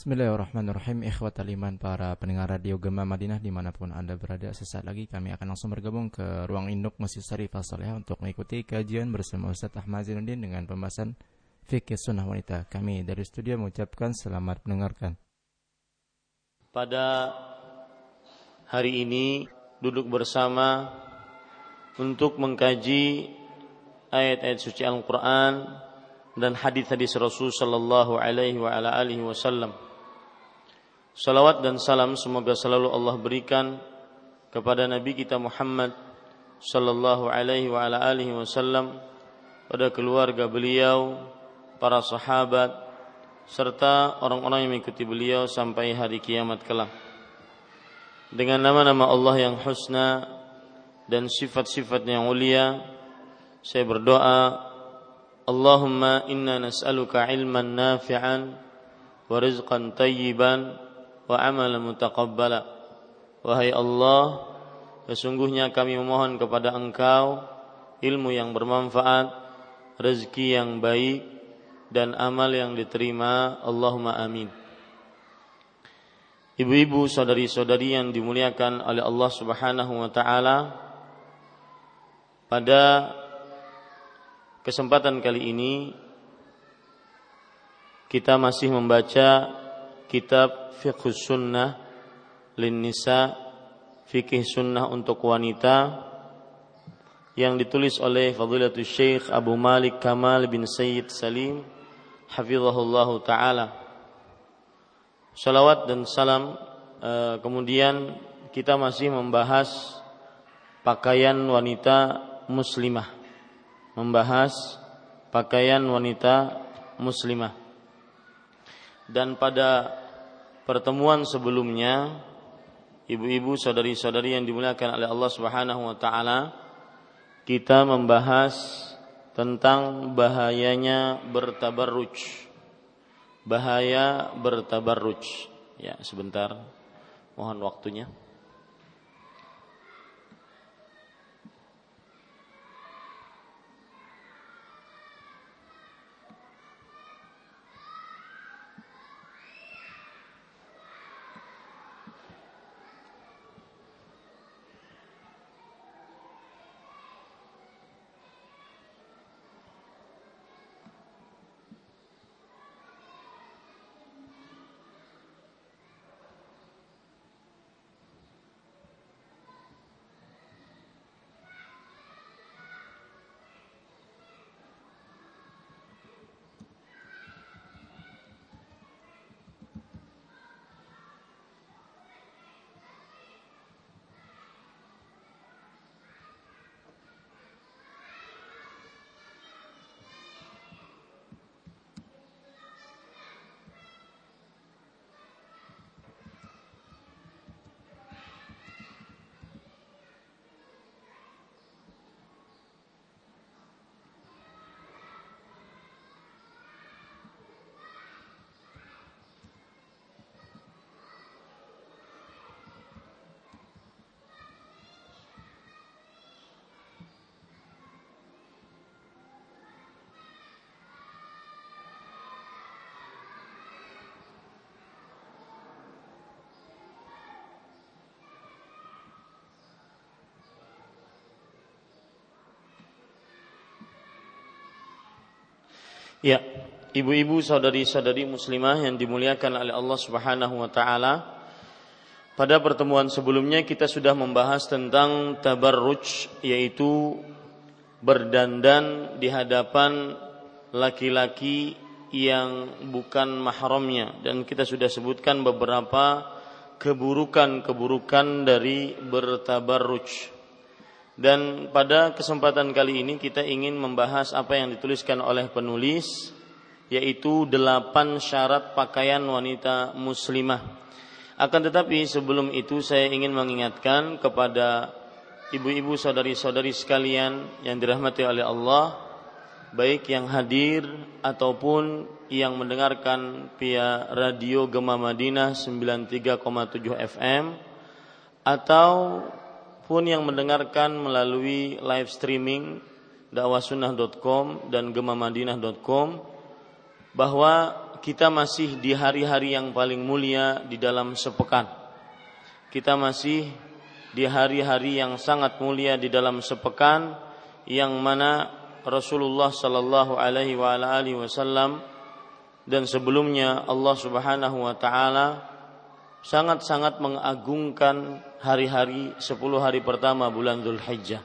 Bismillahirrahmanirrahim Ikhwatal iman para pendengar radio Gema Madinah di mana pun anda berada Sesaat lagi kami akan langsung bergabung ke ruang induk Masjid Syarif Soleh Untuk mengikuti kajian bersama Ustaz Ahmad Zainuddin Dengan pembahasan Fikih Sunnah Wanita. Kami dari studio mengucapkan selamat mendengarkan. Pada hari ini duduk bersama Untuk mengkaji ayat-ayat suci Al-Quran dan hadis-hadis Rasul sallallahu alaihi wasallam Salawat dan salam semoga selalu Allah berikan kepada Nabi kita Muhammad sallallahu alaihi wa ala alihi wasallam pada keluarga beliau, para sahabat serta orang-orang yang mengikuti beliau sampai hari kiamat kelak. Dengan nama-nama Allah yang husna dan sifat-sifat yang mulia, saya berdoa, Allahumma inna nas'aluka ilman nafi'an wa rizqan tayyiban wa amalan mutaqabbala. Wahai Allah, sesungguhnya kami memohon kepada Engkau ilmu yang bermanfaat, rezeki yang baik dan amal yang diterima. Allahumma amin. Ibu-ibu, saudari-saudari yang dimuliakan oleh Allah Subhanahu wa taala, pada kesempatan kali ini kita masih membaca kitab Fiqh Sunnah Lin Nisa Fikih Sunnah untuk wanita yang ditulis oleh Fadilatul Syekh Abu Malik Kamal bin Sayyid Salim hafizahullahu taala. Salawat dan salam eh, kemudian kita masih membahas pakaian wanita muslimah. Membahas pakaian wanita muslimah. Dan pada pertemuan sebelumnya ibu-ibu saudari-saudari yang dimuliakan oleh Allah Subhanahu wa taala kita membahas tentang bahayanya bertabarruj. Bahaya bertabarruj. Ya, sebentar. Mohon waktunya. Ya, ibu-ibu saudari-saudari muslimah yang dimuliakan oleh Allah Subhanahu wa taala. Pada pertemuan sebelumnya kita sudah membahas tentang tabarruj yaitu berdandan di hadapan laki-laki yang bukan mahramnya dan kita sudah sebutkan beberapa keburukan-keburukan dari bertabarruj. Dan pada kesempatan kali ini kita ingin membahas apa yang dituliskan oleh penulis yaitu delapan syarat pakaian wanita muslimah. Akan tetapi sebelum itu saya ingin mengingatkan kepada ibu-ibu saudari-saudari sekalian yang dirahmati oleh Allah baik yang hadir ataupun yang mendengarkan via radio Gema Madinah 93,7 FM atau pun yang mendengarkan melalui live streaming dakwahsunnah.com dan gemamadinah.com bahwa kita masih di hari-hari yang paling mulia di dalam sepekan. Kita masih di hari-hari yang sangat mulia di dalam sepekan yang mana Rasulullah sallallahu alaihi wasallam dan sebelumnya Allah Subhanahu wa taala sangat-sangat mengagungkan hari-hari 10 hari pertama bulan Zulhijjah.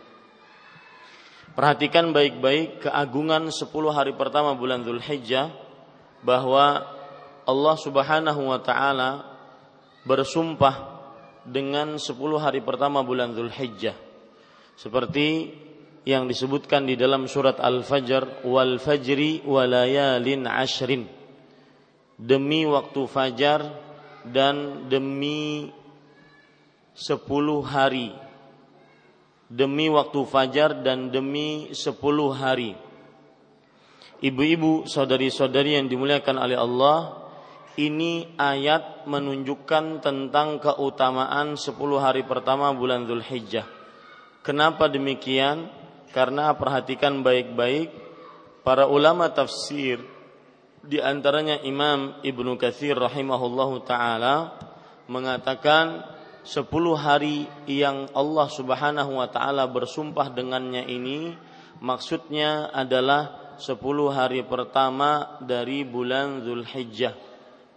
Perhatikan baik-baik keagungan 10 hari pertama bulan Zulhijjah bahwa Allah Subhanahu wa taala bersumpah dengan 10 hari pertama bulan Zulhijjah. Seperti yang disebutkan di dalam surat Al-Fajr wal fajri walayalin ashrin. Demi waktu fajar dan demi 10 hari demi waktu fajar dan demi sepuluh hari. Ibu-ibu, saudari-saudari yang dimuliakan oleh Allah, ini ayat menunjukkan tentang keutamaan sepuluh hari pertama bulan Zulhijjah. Kenapa demikian? Karena perhatikan baik-baik para ulama tafsir di antaranya Imam Ibnu Katsir rahimahullahu taala mengatakan sepuluh hari yang Allah Subhanahu wa taala bersumpah dengannya ini maksudnya adalah sepuluh hari pertama dari bulan Zulhijjah.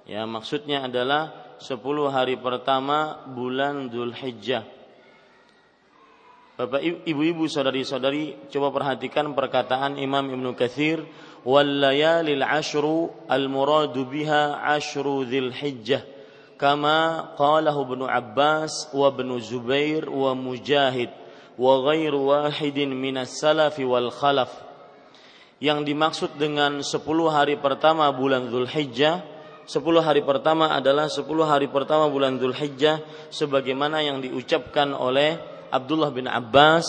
Ya, maksudnya adalah sepuluh hari pertama bulan Zulhijjah. Bapak ibu-ibu saudari-saudari coba perhatikan perkataan Imam Ibnu Katsir wal layalil ashru al muradu biha ashru Dzulhijjah kama qalahu Ibnu Abbas wa Ibnu Zubair wa Mujahid wa ghairu wahidin minas salafi wal khalaf. Yang dimaksud dengan 10 hari pertama bulan Zulhijjah 10 hari pertama adalah 10 hari pertama bulan Zulhijjah sebagaimana yang diucapkan oleh Abdullah bin Abbas,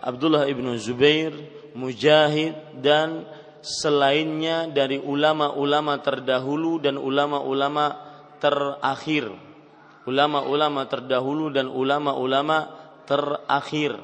Abdullah ibnu Zubair, Mujahid dan selainnya dari ulama-ulama terdahulu dan ulama-ulama terakhir. Ulama-ulama terdahulu dan ulama-ulama terakhir.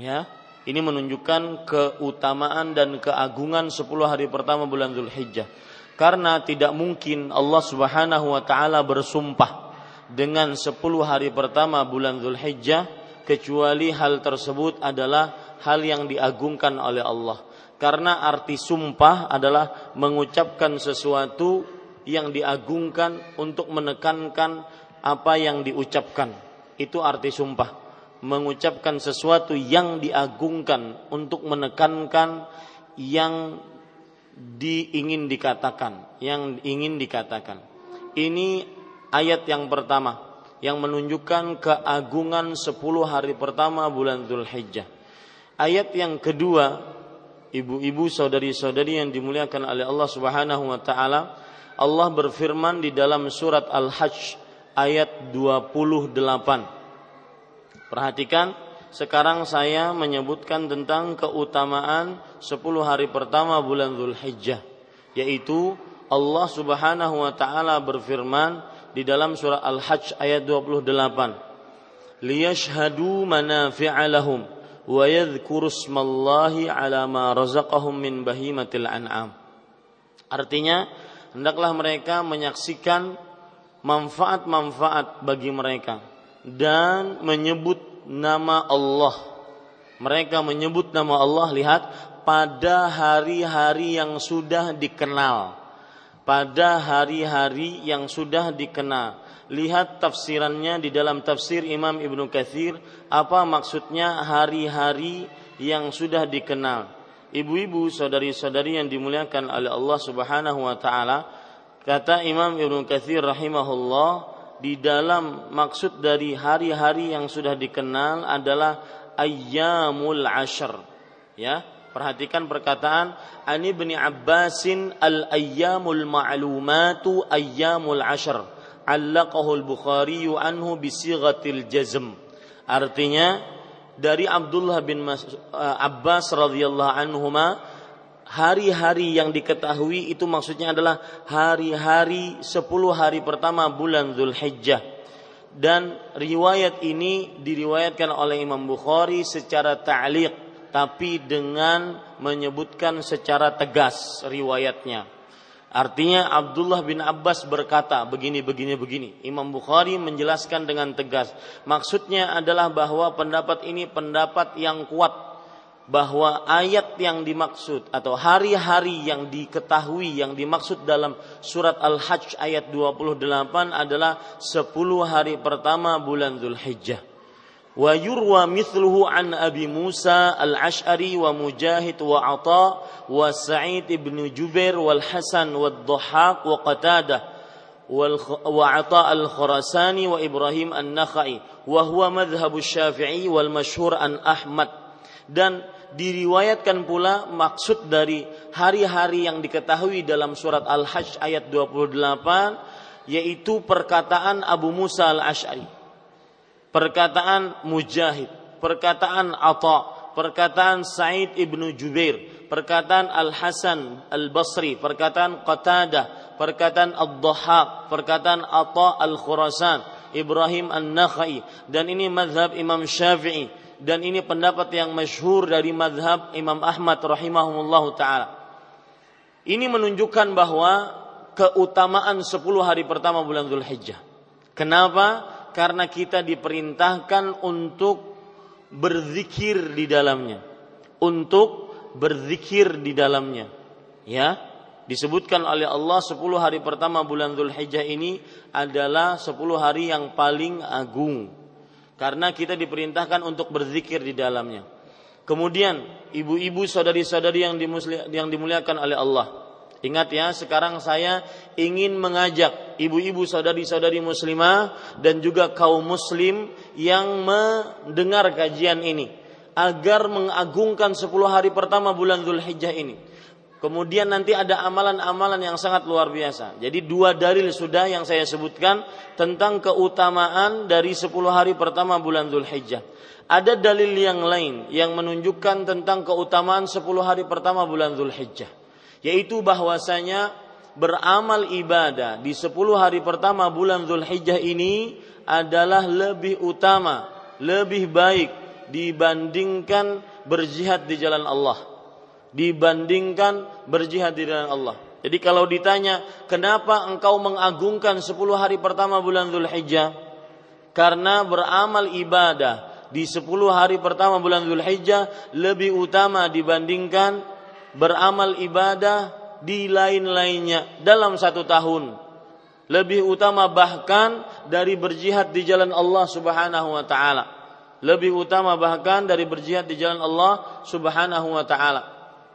Ya ini menunjukkan keutamaan dan keagungan 10 hari pertama bulan Zulhijjah. Karena tidak mungkin Allah Subhanahu wa taala bersumpah dengan 10 hari pertama bulan Zulhijjah kecuali hal tersebut adalah hal yang diagungkan oleh Allah. Karena arti sumpah adalah mengucapkan sesuatu yang diagungkan untuk menekankan apa yang diucapkan. Itu arti sumpah. Mengucapkan sesuatu yang diagungkan untuk menekankan yang diingin dikatakan, yang ingin dikatakan. Ini ayat yang pertama yang menunjukkan keagungan 10 hari pertama bulan Dzulhijjah. Ayat yang kedua, ibu-ibu saudari-saudari yang dimuliakan oleh Allah Subhanahu wa taala, Allah berfirman di dalam surat Al-Hajj ayat 28. Perhatikan, sekarang saya menyebutkan tentang keutamaan 10 hari pertama bulan Zulhijjah, yaitu Allah Subhanahu wa taala berfirman di dalam surah Al-Hajj ayat 28. Liyashhadu manafi'a lahum wa yadhkuru smallahi ala ma razaqahum min bahimatil an'am. Artinya hendaklah mereka menyaksikan manfaat-manfaat bagi mereka dan menyebut nama Allah. Mereka menyebut nama Allah lihat pada hari-hari yang sudah dikenal. Pada hari-hari yang sudah dikenal. Lihat tafsirannya di dalam tafsir Imam Ibnu Katsir apa maksudnya hari-hari yang sudah dikenal ibu-ibu, saudari-saudari yang dimuliakan oleh Allah Subhanahu wa taala, kata Imam Ibnu Katsir rahimahullah di dalam maksud dari hari-hari yang sudah dikenal adalah ayyamul ashr. Ya, perhatikan perkataan Ani bin Abbasin al ayyamul ma'lumatu ayyamul ashr. Allaqahu al-Bukhari anhu bi jazm. Artinya dari Abdullah bin Mas, uh, Abbas radhiyallahu anhuma hari-hari yang diketahui itu maksudnya adalah hari-hari 10 hari pertama bulan Zulhijjah. Dan riwayat ini diriwayatkan oleh Imam Bukhari secara ta'liq tapi dengan menyebutkan secara tegas riwayatnya Artinya Abdullah bin Abbas berkata begini begini begini. Imam Bukhari menjelaskan dengan tegas. Maksudnya adalah bahwa pendapat ini pendapat yang kuat bahwa ayat yang dimaksud atau hari-hari yang diketahui yang dimaksud dalam surat Al-Hajj ayat 28 adalah 10 hari pertama bulan Zulhijjah. Wa yurwa mithluhu an Abi Musa Al-Ash'ari wa Mujahid wa Ata wa Sa'id ibn Jubair wal Hasan wa Dhahaq wa Qatadah wa Ata Al-Khurasani wa Ibrahim An-Nakhai wa huwa madhhabu Syafi'i wal masyhur an Ahmad. Dan diriwayatkan pula maksud dari hari-hari yang diketahui dalam surat Al-Hajj ayat 28 yaitu perkataan Abu Musa Al-Asy'ari perkataan Mujahid, perkataan Atha, perkataan Sa'id ibnu Jubair, perkataan Al Hasan Al Basri, perkataan Qatadah, perkataan Ad-Dhahhak, perkataan Atha Al Khurasan, Ibrahim An-Nakhai dan ini mazhab Imam Syafi'i dan ini pendapat yang masyhur dari mazhab Imam Ahmad rahimahumullah taala. Ini menunjukkan bahwa keutamaan 10 hari pertama bulan Zulhijjah. Kenapa? Karena kita diperintahkan untuk berzikir di dalamnya. Untuk berzikir di dalamnya. Ya, disebutkan oleh Allah 10 hari pertama bulan Zulhijjah ini adalah 10 hari yang paling agung. Karena kita diperintahkan untuk berzikir di dalamnya. Kemudian ibu-ibu saudari-saudari yang dimuliakan oleh Allah Ingat ya, sekarang saya ingin mengajak ibu-ibu saudari-saudari muslimah dan juga kaum muslim yang mendengar kajian ini agar mengagungkan 10 hari pertama bulan Zulhijjah ini. Kemudian nanti ada amalan-amalan yang sangat luar biasa. Jadi dua dalil sudah yang saya sebutkan tentang keutamaan dari 10 hari pertama bulan Zulhijjah. Ada dalil yang lain yang menunjukkan tentang keutamaan 10 hari pertama bulan Zulhijjah yaitu bahwasanya beramal ibadah di 10 hari pertama bulan Zulhijjah ini adalah lebih utama, lebih baik dibandingkan berjihad di jalan Allah. Dibandingkan berjihad di jalan Allah. Jadi kalau ditanya, kenapa engkau mengagungkan 10 hari pertama bulan Zulhijjah? Karena beramal ibadah di 10 hari pertama bulan Zulhijjah lebih utama dibandingkan beramal ibadah di lain-lainnya dalam satu tahun. Lebih utama bahkan dari berjihad di jalan Allah Subhanahu wa taala. Lebih utama bahkan dari berjihad di jalan Allah Subhanahu wa taala.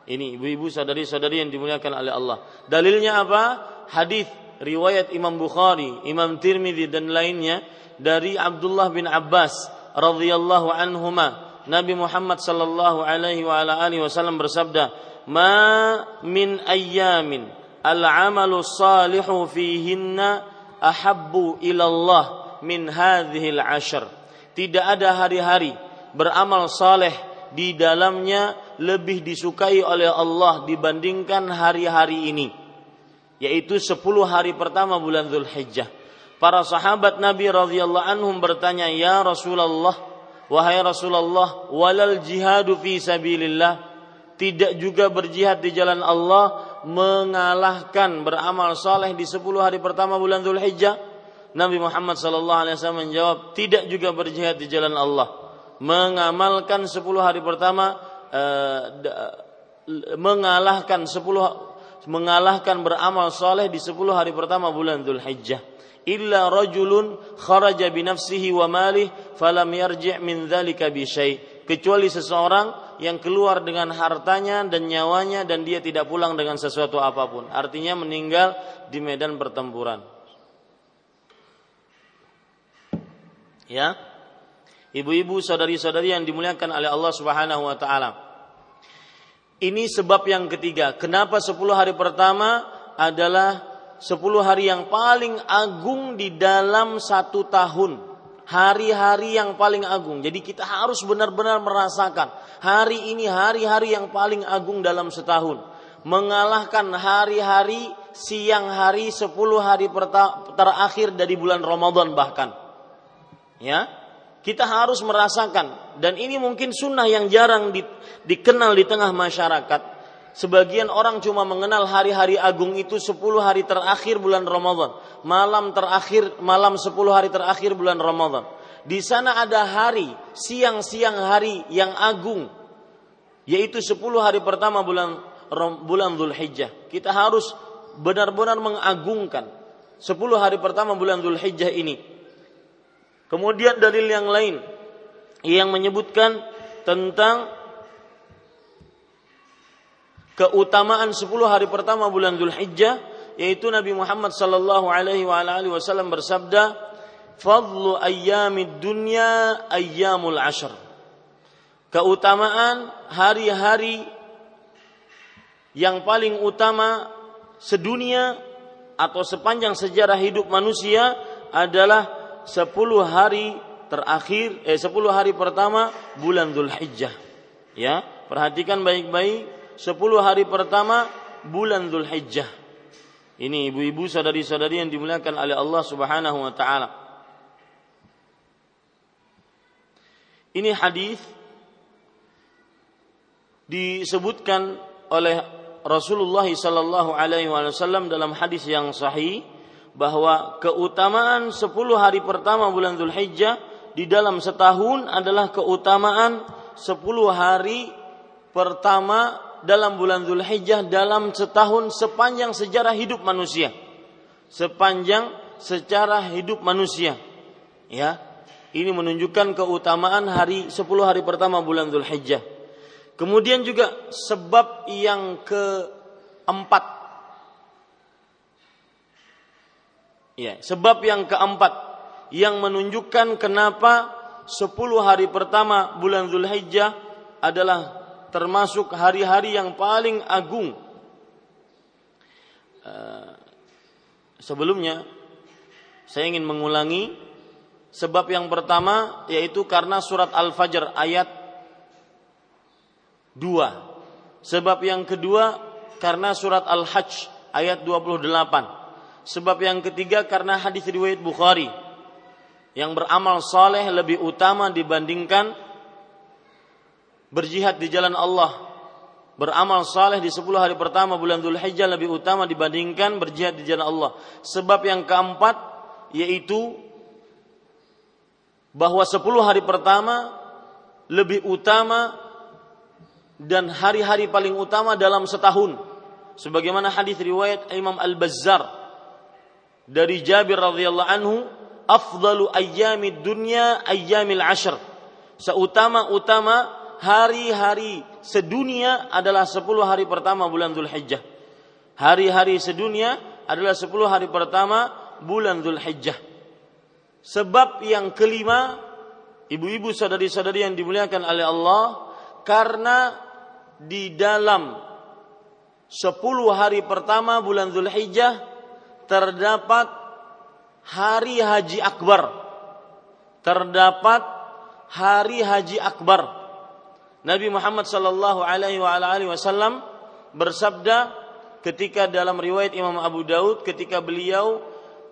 Ini ibu-ibu saudari-saudari yang dimuliakan oleh Allah. Dalilnya apa? Hadis riwayat Imam Bukhari, Imam Tirmidzi dan lainnya dari Abdullah bin Abbas radhiyallahu anhuma. Nabi Muhammad sallallahu alaihi wasallam bersabda, ma min ayyamin al-amalu salihu fihinna ahabbu ilallah min hadhil ashar. Tidak ada hari-hari beramal saleh di dalamnya lebih disukai oleh Allah dibandingkan hari-hari ini yaitu 10 hari pertama bulan Zulhijjah. Para sahabat Nabi radhiyallahu anhum bertanya, "Ya Rasulullah, wahai Rasulullah, walal jihadu fi sabilillah?" Tidak juga berjihad di jalan Allah mengalahkan beramal soleh di 10 hari pertama bulan Zulhijjah? Nabi Muhammad sallallahu alaihi wasallam menjawab, tidak juga berjihad di jalan Allah. Mengamalkan 10 hari pertama eh, mengalahkan 10 mengalahkan beramal soleh di 10 hari pertama bulan Zulhijjah. Illa rajulun kharaja bi nafsihi wa malih falam yarji' min dzalika bi syai' kecuali seseorang yang keluar dengan hartanya dan nyawanya dan dia tidak pulang dengan sesuatu apa pun. Artinya meninggal di medan pertempuran. Ya. Ibu-ibu, saudari-saudari yang dimuliakan oleh Allah Subhanahu wa taala. Ini sebab yang ketiga. Kenapa 10 hari pertama adalah 10 hari yang paling agung di dalam satu tahun hari-hari yang paling agung. Jadi kita harus benar-benar merasakan hari ini hari-hari yang paling agung dalam setahun. Mengalahkan hari-hari siang hari 10 hari terakhir dari bulan Ramadan bahkan. Ya, kita harus merasakan dan ini mungkin sunnah yang jarang di, dikenal di tengah masyarakat. Sebagian orang cuma mengenal hari-hari agung itu 10 hari terakhir bulan Ramadan. Malam terakhir, malam 10 hari terakhir bulan Ramadan. Di sana ada hari, siang-siang hari yang agung. Yaitu 10 hari pertama bulan bulan Zulhijjah. Kita harus benar-benar mengagungkan 10 hari pertama bulan Zulhijjah ini. Kemudian dalil yang lain yang menyebutkan tentang keutamaan 10 hari pertama bulan Dzulhijjah yaitu Nabi Muhammad sallallahu alaihi wa alihi wasallam bersabda fadlu ayyamid dunya ayyamul ashr. Keutamaan hari-hari yang paling utama sedunia atau sepanjang sejarah hidup manusia adalah 10 hari terakhir eh 10 hari pertama bulan Dzulhijjah ya perhatikan baik-baik 10 hari pertama bulan Zulhijjah. Ini ibu-ibu saudari-saudari yang dimuliakan oleh Allah Subhanahu wa taala. Ini hadis disebutkan oleh Rasulullah sallallahu alaihi wasallam dalam hadis yang sahih bahwa keutamaan 10 hari pertama bulan Zulhijjah di dalam setahun adalah keutamaan 10 hari pertama dalam bulan Zulhijjah dalam setahun sepanjang sejarah hidup manusia. Sepanjang secara hidup manusia. Ya. Ini menunjukkan keutamaan hari 10 hari pertama bulan Zulhijjah. Kemudian juga sebab yang keempat. Ya, sebab yang keempat yang menunjukkan kenapa 10 hari pertama bulan Zulhijjah adalah termasuk hari-hari yang paling agung. Eh, sebelumnya saya ingin mengulangi sebab yang pertama yaitu karena surat Al-Fajr ayat 2. Sebab yang kedua karena surat Al-Hajj ayat 28. Sebab yang ketiga karena hadis riwayat Bukhari yang beramal saleh lebih utama dibandingkan berjihad di jalan Allah, beramal saleh di 10 hari pertama bulan Dzulhijjah lebih utama dibandingkan berjihad di jalan Allah. Sebab yang keempat yaitu bahwa 10 hari pertama lebih utama dan hari-hari paling utama dalam setahun. Sebagaimana hadis riwayat Imam Al-Bazzar dari Jabir radhiyallahu anhu, afdalu ayyamid dunya ayyamil ashr. Seutama-utama hari-hari sedunia adalah 10 hari pertama bulan Dzulhijjah. Hari-hari sedunia adalah 10 hari pertama bulan Dzulhijjah. Sebab yang kelima, ibu-ibu saudari-saudari yang dimuliakan oleh Allah, karena di dalam 10 hari pertama bulan Dzulhijjah terdapat hari haji akbar. Terdapat hari haji akbar Nabi Muhammad sallallahu alaihi wasallam bersabda ketika dalam riwayat Imam Abu Daud ketika beliau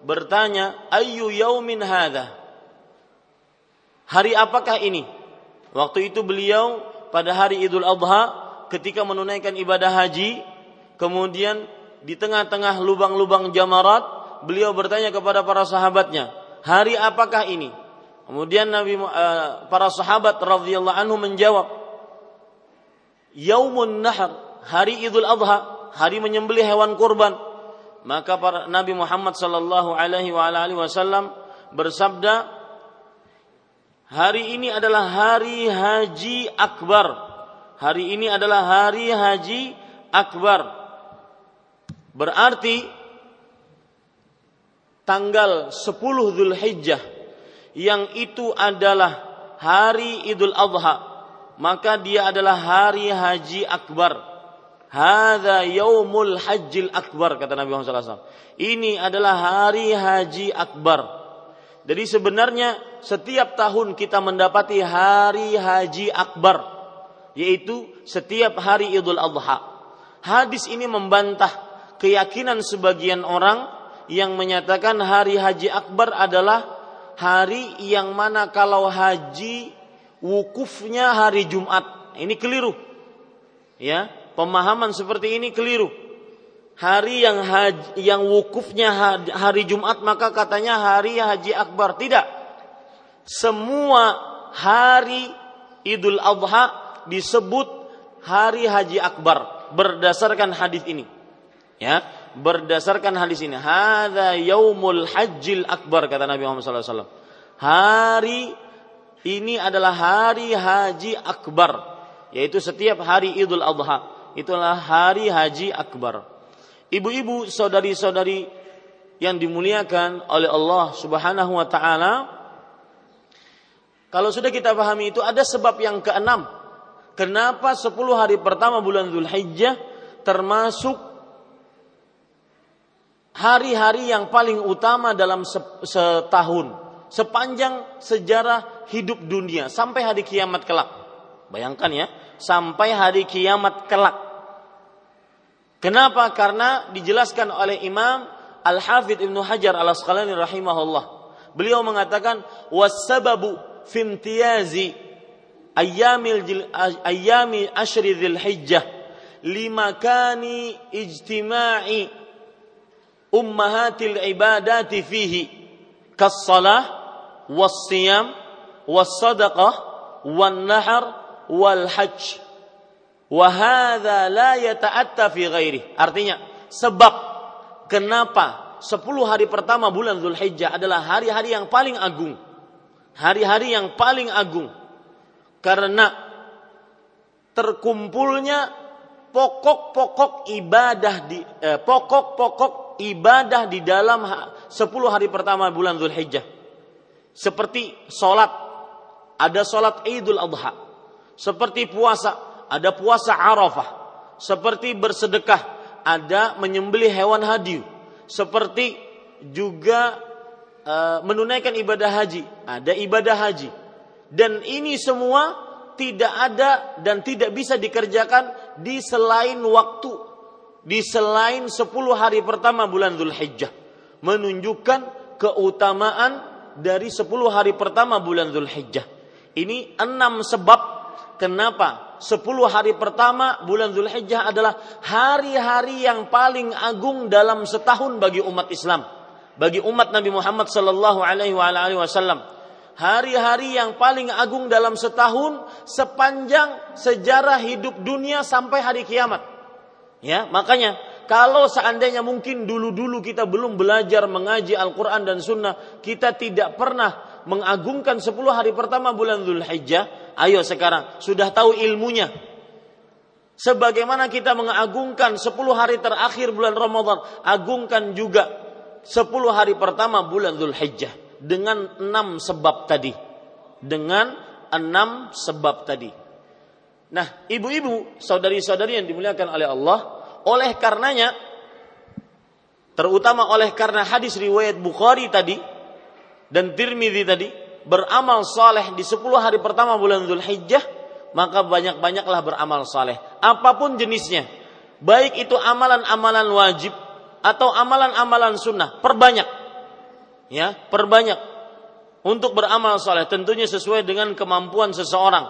bertanya ayu yaumin hadha Hari apakah ini? Waktu itu beliau pada hari Idul Adha ketika menunaikan ibadah haji kemudian di tengah-tengah lubang-lubang jamarat beliau bertanya kepada para sahabatnya, "Hari apakah ini?" Kemudian Nabi uh, para sahabat radhiyallahu anhu menjawab, Yaumun Nahr, hari Idul Adha, hari menyembelih hewan kurban. Maka para Nabi Muhammad sallallahu alaihi wasallam bersabda, hari ini adalah hari haji akbar. Hari ini adalah hari haji akbar. Berarti tanggal 10 Zulhijjah yang itu adalah hari Idul Adha maka dia adalah hari haji akbar. Hada yaumul hajjil akbar kata Nabi Muhammad SAW. Ini adalah hari haji akbar. Jadi sebenarnya setiap tahun kita mendapati hari haji akbar, yaitu setiap hari Idul Adha. Hadis ini membantah keyakinan sebagian orang yang menyatakan hari haji akbar adalah hari yang mana kalau haji wukufnya hari Jumat. Ini keliru. Ya, Pemahaman seperti ini keliru. Hari yang haji, yang wukufnya hari Jumat maka katanya hari haji akbar. Tidak. Semua hari Idul Adha disebut hari haji akbar berdasarkan hadis ini. Ya, berdasarkan hadis ini. Hadza yaumul hajjil akbar kata Nabi Muhammad SAW. Hari ini adalah hari haji akbar, yaitu setiap hari Idul Adha. Itulah hari haji akbar. Ibu-ibu, saudari-saudari yang dimuliakan oleh Allah Subhanahu wa taala, kalau sudah kita pahami itu ada sebab yang keenam. Kenapa 10 hari pertama bulan Zulhijjah termasuk hari-hari yang paling utama dalam setahun sepanjang sejarah hidup dunia sampai hari kiamat kelak. Bayangkan ya, sampai hari kiamat kelak. Kenapa? Karena dijelaskan oleh Imam Al-Hafidh Ibnu Hajar Al-Asqalani rahimahullah. Beliau mengatakan wasababu fimtiyazi ayyamil ayyami ashri dzil hijjah limakani ijtima'i ummahatil ibadati fihi kassalah was-sadaqah wan-nahr wal-hajj wa hadza la yata'atta fi ghairi artinya sebab kenapa 10 hari pertama bulan Zulhijjah adalah hari-hari yang paling agung. Hari-hari yang paling agung. Karena terkumpulnya pokok-pokok ibadah di eh, pokok-pokok ibadah di dalam 10 hari pertama bulan Zulhijjah. Seperti sholat, ada sholat Idul Adha. Seperti puasa, ada puasa Arafah. Seperti bersedekah, ada menyembelih hewan hadiu. Seperti juga uh, menunaikan ibadah haji, ada ibadah haji. Dan ini semua tidak ada dan tidak bisa dikerjakan di selain waktu di selain 10 hari pertama bulan Zulhijjah menunjukkan keutamaan dari 10 hari pertama bulan Zulhijjah. Ini enam sebab kenapa 10 hari pertama bulan Zulhijjah adalah hari-hari yang paling agung dalam setahun bagi umat Islam, bagi umat Nabi Muhammad sallallahu alaihi wasallam hari-hari yang paling agung dalam setahun sepanjang sejarah hidup dunia sampai hari kiamat. Ya, makanya kalau seandainya mungkin dulu-dulu kita belum belajar mengaji Al-Quran dan Sunnah, kita tidak pernah mengagungkan 10 hari pertama bulan Zulhijjah, ayo sekarang sudah tahu ilmunya. Sebagaimana kita mengagungkan 10 hari terakhir bulan Ramadan, agungkan juga 10 hari pertama bulan Zulhijjah dengan enam sebab tadi. Dengan enam sebab tadi. Nah, ibu-ibu, saudari-saudari yang dimuliakan oleh Allah, oleh karenanya, terutama oleh karena hadis riwayat Bukhari tadi dan Tirmidzi tadi, beramal saleh di 10 hari pertama bulan Zulhijjah, maka banyak-banyaklah beramal saleh. Apa pun jenisnya, baik itu amalan-amalan wajib atau amalan-amalan sunnah, perbanyak ya perbanyak untuk beramal soleh tentunya sesuai dengan kemampuan seseorang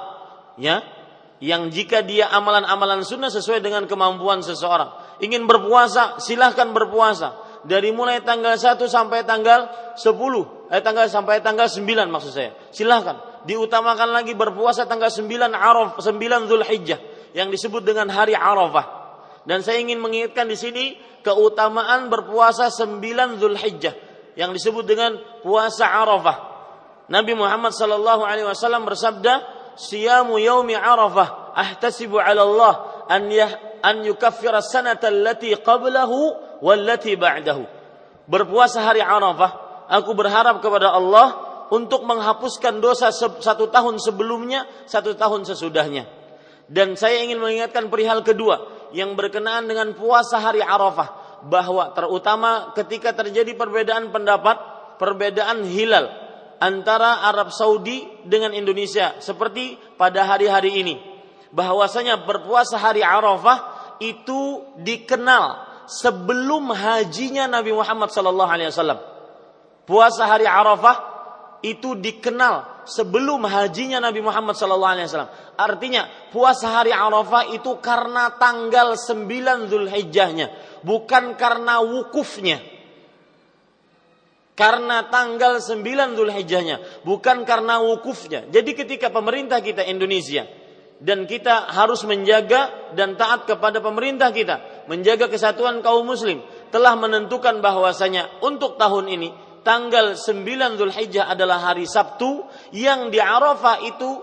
ya yang jika dia amalan-amalan sunnah sesuai dengan kemampuan seseorang. Ingin berpuasa silahkan berpuasa. Dari mulai tanggal 1 sampai tanggal 10 eh tanggal sampai tanggal 9 maksud saya. Silahkan. Diutamakan lagi berpuasa tanggal 9 Araf 9 Zulhijjah yang disebut dengan hari Arafah. Dan saya ingin mengingatkan di sini keutamaan berpuasa 9 Zulhijjah yang disebut dengan puasa Arafah. Nabi Muhammad sallallahu alaihi wasallam bersabda, "Siyamu yaumi Arafah ahtasibu 'ala Allah an yah, an yukaffira sanata allati qablahu wallati ba'dahu." Berpuasa hari Arafah, aku berharap kepada Allah untuk menghapuskan dosa satu tahun sebelumnya, satu tahun sesudahnya. Dan saya ingin mengingatkan perihal kedua yang berkenaan dengan puasa hari Arafah bahwa terutama ketika terjadi perbedaan pendapat, perbedaan hilal antara Arab Saudi dengan Indonesia seperti pada hari-hari ini. Bahwasanya berpuasa hari Arafah itu dikenal sebelum hajinya Nabi Muhammad sallallahu alaihi wasallam. Puasa hari Arafah itu dikenal sebelum hajinya Nabi Muhammad SAW. Artinya puasa hari Arafah itu karena tanggal 9 Zulhijjahnya, bukan karena wukufnya. Karena tanggal 9 Zulhijjahnya, bukan karena wukufnya. Jadi ketika pemerintah kita Indonesia dan kita harus menjaga dan taat kepada pemerintah kita, menjaga kesatuan kaum muslim, telah menentukan bahwasanya untuk tahun ini tanggal 9 Zulhijjah adalah hari Sabtu yang di Arafah itu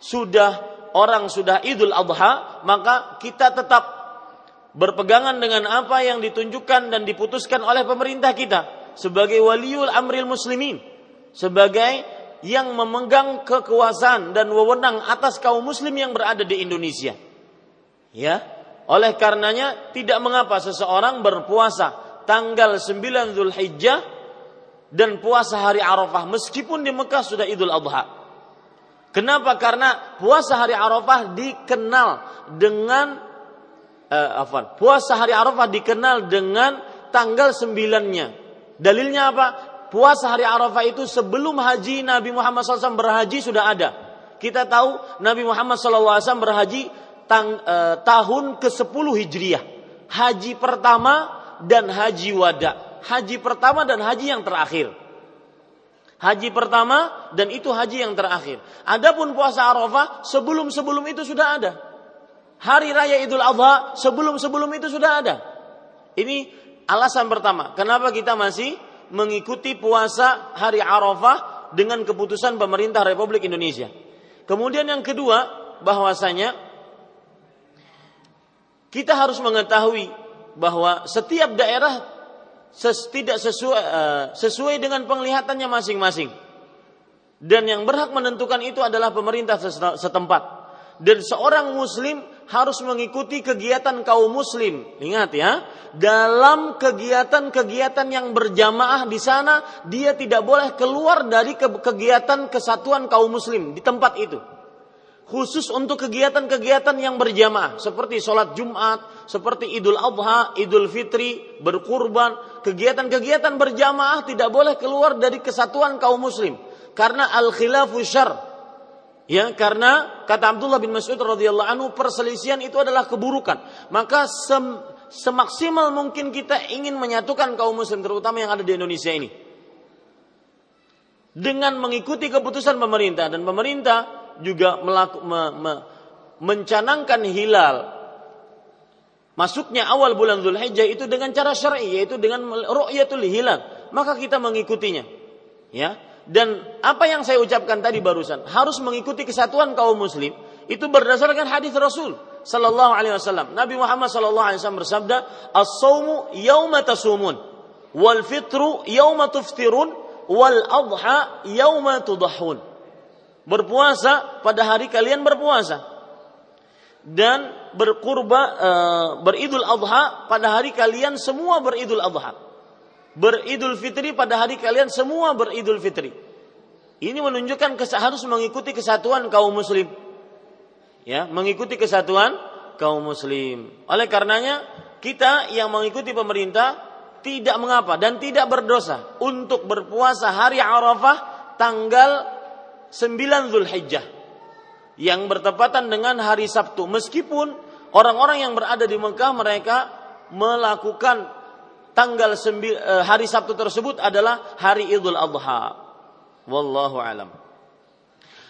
sudah orang sudah Idul Adha, maka kita tetap berpegangan dengan apa yang ditunjukkan dan diputuskan oleh pemerintah kita sebagai waliul amril muslimin, sebagai yang memegang kekuasaan dan wewenang atas kaum muslim yang berada di Indonesia. Ya, oleh karenanya tidak mengapa seseorang berpuasa tanggal 9 Zulhijjah dan puasa hari Arafah meskipun di Mekah sudah Idul Adha. Kenapa? Karena puasa hari Arafah dikenal dengan eh? Puasa hari Arafah dikenal dengan tanggal sembilannya Dalilnya apa? Puasa hari Arafah itu sebelum haji Nabi Muhammad SAW berhaji sudah ada. Kita tahu Nabi Muhammad SAW berhaji tang, eh, tahun ke-10 Hijriah. Haji pertama dan haji wada. Haji pertama dan haji yang terakhir. Haji pertama dan itu haji yang terakhir. Adapun puasa Arafah sebelum-sebelum itu sudah ada. Hari raya Idul Adha sebelum-sebelum itu sudah ada. Ini Alasan pertama, kenapa kita masih mengikuti puasa hari Arafah dengan keputusan pemerintah Republik Indonesia. Kemudian yang kedua, bahwasanya kita harus mengetahui bahwa setiap daerah tidak sesuai, eh, sesuai dengan penglihatannya masing-masing. Dan yang berhak menentukan itu adalah pemerintah setempat. Dan seorang muslim harus mengikuti kegiatan kaum muslim. Ingat ya, dalam kegiatan-kegiatan yang berjamaah di sana, dia tidak boleh keluar dari kegiatan kesatuan kaum muslim di tempat itu. Khusus untuk kegiatan-kegiatan yang berjamaah, seperti sholat Jumat, seperti Idul Adha, Idul Fitri, berkurban, kegiatan-kegiatan berjamaah tidak boleh keluar dari kesatuan kaum muslim. Karena al-khilafu syar, Ya, karena kata Abdullah bin Mas'ud radhiyallahu anhu perselisihan itu adalah keburukan. Maka sem, semaksimal mungkin kita ingin menyatukan kaum muslim terutama yang ada di Indonesia ini. Dengan mengikuti keputusan pemerintah dan pemerintah juga melaku, me, me, mencanangkan hilal masuknya awal bulan Zulhijjah itu dengan cara syar'i yaitu dengan ru'yatul hilal, maka kita mengikutinya. Ya, dan apa yang saya ucapkan tadi barusan harus mengikuti kesatuan kaum muslim itu berdasarkan hadis Rasul sallallahu alaihi wasallam. Nabi Muhammad sallallahu alaihi wasallam bersabda, "As-saumu yauma tasumun wal fitru yauma tuftirun wal adha yauma tudahun." Berpuasa pada hari kalian berpuasa dan berkurba e, beridul adha pada hari kalian semua beridul adha beridul fitri pada hari kalian semua beridul fitri. Ini menunjukkan harus mengikuti kesatuan kaum muslim. Ya, mengikuti kesatuan kaum muslim. Oleh karenanya kita yang mengikuti pemerintah tidak mengapa dan tidak berdosa untuk berpuasa hari Arafah tanggal 9 Zulhijjah yang bertepatan dengan hari Sabtu meskipun orang-orang yang berada di Mekah mereka melakukan tanggal sembil, eh, hari Sabtu tersebut adalah hari Idul Adha. Wallahu alam.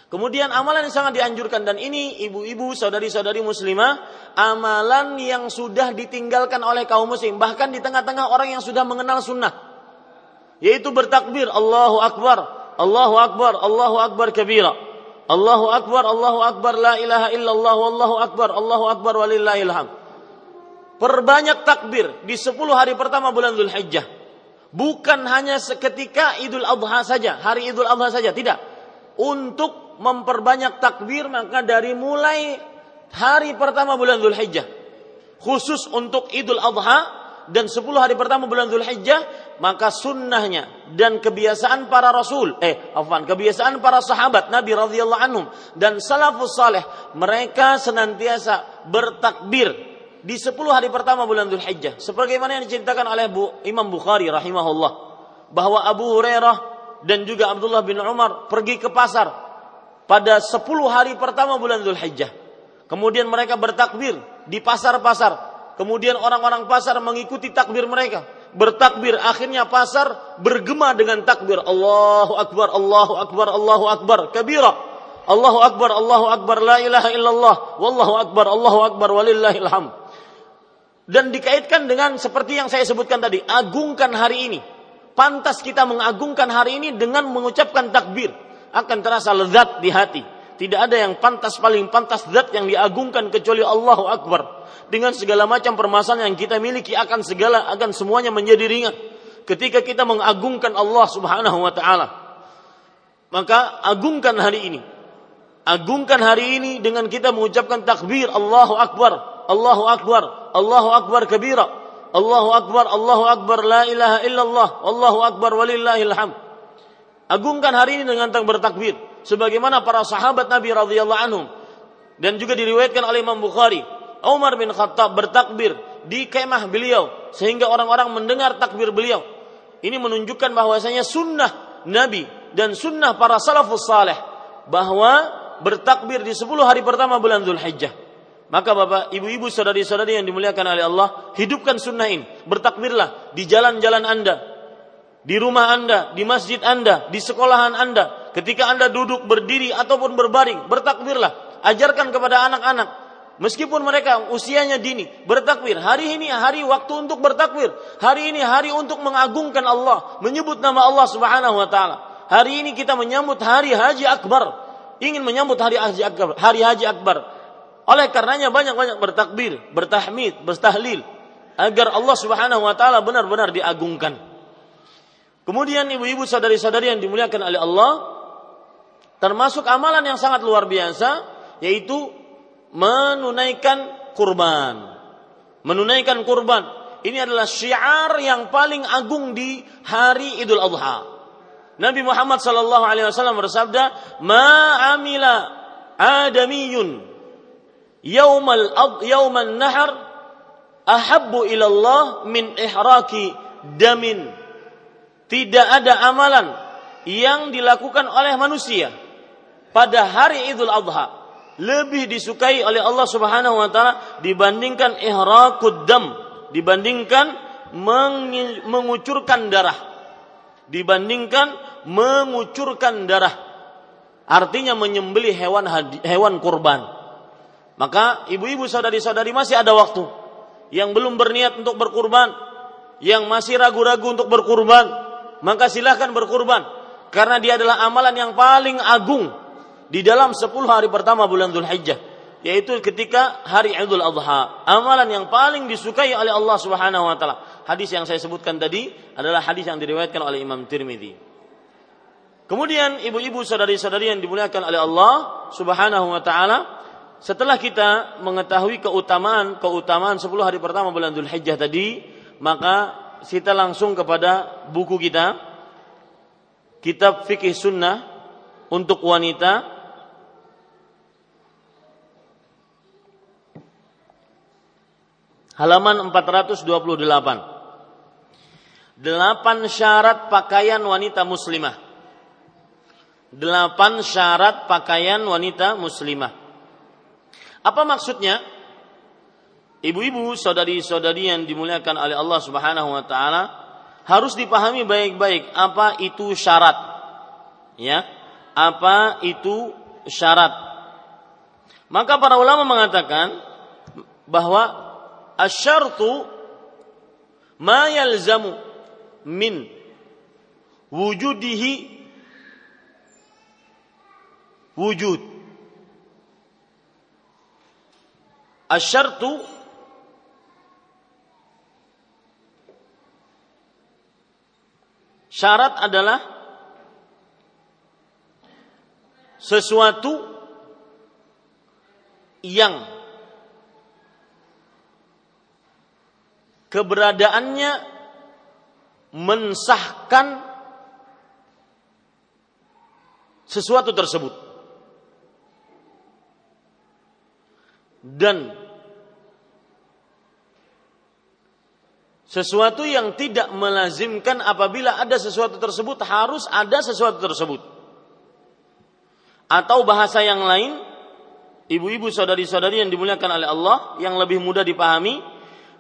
Kemudian amalan yang sangat dianjurkan dan ini ibu-ibu, saudari-saudari muslimah, amalan yang sudah ditinggalkan oleh kaum muslim bahkan di tengah-tengah orang yang sudah mengenal sunnah yaitu bertakbir Allahu akbar, Allahu akbar, Allahu akbar kabira. Allahu akbar, Allahu akbar, la ilaha illallah, wallahu akbar, Allahu akbar walillahil hamd. Perbanyak takbir di 10 hari pertama bulan Zulhijjah. Bukan hanya seketika Idul Adha saja, hari Idul Adha saja, tidak. Untuk memperbanyak takbir maka dari mulai hari pertama bulan Zulhijjah. Khusus untuk Idul Adha dan 10 hari pertama bulan Zulhijjah maka sunnahnya dan kebiasaan para rasul eh afwan kebiasaan para sahabat Nabi radhiyallahu anhum dan salafus saleh mereka senantiasa bertakbir di 10 hari pertama bulan Dzulhijjah sebagaimana yang diceritakan oleh Bu, Imam Bukhari rahimahullah bahwa Abu Hurairah dan juga Abdullah bin Umar pergi ke pasar pada 10 hari pertama bulan Zulhijjah. Kemudian mereka bertakbir di pasar-pasar. Kemudian orang-orang pasar mengikuti takbir mereka. Bertakbir akhirnya pasar bergema dengan takbir Allahu Akbar, Allahu Akbar, Allahu Akbar, kabira. Allahu Akbar, Allahu Akbar, la ilaha illallah, wallahu Akbar, Allahu Akbar, walillahil hamd. Dan dikaitkan dengan seperti yang saya sebutkan tadi, agungkan hari ini Pantas kita mengagungkan hari ini dengan mengucapkan takbir. Akan terasa lezat di hati. Tidak ada yang pantas paling pantas zat yang diagungkan kecuali Allahu Akbar. Dengan segala macam permasalahan yang kita miliki akan segala akan semuanya menjadi ringan. Ketika kita mengagungkan Allah Subhanahu wa taala. Maka agungkan hari ini. Agungkan hari ini dengan kita mengucapkan takbir Allahu Akbar, Allahu Akbar, Allahu Akbar kabira. Allahu Akbar, Allahu Akbar, la ilaha illallah, Allahu Akbar, walillahil hamd. Agungkan hari ini dengan bertakbir. Sebagaimana para sahabat Nabi radhiyallahu anhum. Dan juga diriwayatkan oleh Imam Bukhari. Umar bin Khattab bertakbir di kemah beliau. Sehingga orang-orang mendengar takbir beliau. Ini menunjukkan bahwasanya sunnah Nabi dan sunnah para salafus saleh bahwa bertakbir di 10 hari pertama bulan Zulhijjah maka Bapak, ibu-ibu, saudari-saudari yang dimuliakan oleh Allah, hidupkan sunnah ini. Bertakbirlah di jalan-jalan Anda, di rumah Anda, di masjid Anda, di sekolahan Anda. Ketika Anda duduk, berdiri ataupun berbaring, bertakbirlah. Ajarkan kepada anak-anak, meskipun mereka usianya dini, bertakbir. Hari ini hari waktu untuk bertakbir. Hari ini hari untuk mengagungkan Allah, menyebut nama Allah Subhanahu wa taala. Hari ini kita menyambut hari Haji Akbar. Ingin menyambut hari Haji Akbar, hari Haji Akbar oleh karenanya banyak-banyak bertakbir, bertahmid, bertahlil agar Allah Subhanahu wa taala benar-benar diagungkan. Kemudian ibu-ibu sadari-sadari yang dimuliakan oleh Allah, termasuk amalan yang sangat luar biasa yaitu menunaikan kurban. Menunaikan kurban. Ini adalah syiar yang paling agung di hari Idul Adha. Nabi Muhammad sallallahu alaihi wasallam bersabda, "Ma amila adamiyun yaumal yauman nahar ahabbu ilallah min ihraki damin. Tidak ada amalan yang dilakukan oleh manusia pada hari Idul Adha lebih disukai oleh Allah Subhanahu wa taala dibandingkan ihraqud dam, dibandingkan mengucurkan darah. Dibandingkan mengucurkan darah. Artinya menyembelih hewan hewan kurban. Maka ibu-ibu saudari-saudari masih ada waktu yang belum berniat untuk berkurban, yang masih ragu-ragu untuk berkurban, maka silahkan berkurban karena dia adalah amalan yang paling agung di dalam 10 hari pertama bulan Dzulhijjah yaitu ketika hari Idul Adha. Amalan yang paling disukai oleh Allah Subhanahu wa taala. Hadis yang saya sebutkan tadi adalah hadis yang diriwayatkan oleh Imam Tirmidzi. Kemudian ibu-ibu saudari-saudari yang dimuliakan oleh Allah Subhanahu wa taala, setelah kita mengetahui keutamaan keutamaan 10 hari pertama bulan Dzulhijjah tadi, maka kita langsung kepada buku kita Kitab Fikih Sunnah untuk wanita halaman 428. Delapan syarat pakaian wanita muslimah. Delapan syarat pakaian wanita muslimah. Apa maksudnya? Ibu-ibu, saudari-saudari yang dimuliakan oleh Allah Subhanahu wa taala, harus dipahami baik-baik apa itu syarat. Ya. Apa itu syarat? Maka para ulama mengatakan bahwa asyartu ma yalzamu min wujudihi wujud Asyartu syarat adalah sesuatu yang keberadaannya mensahkan sesuatu tersebut. Dan sesuatu yang tidak melazimkan apabila ada sesuatu tersebut harus ada sesuatu tersebut. Atau bahasa yang lain, ibu-ibu saudari-saudari yang dimuliakan oleh Allah yang lebih mudah dipahami,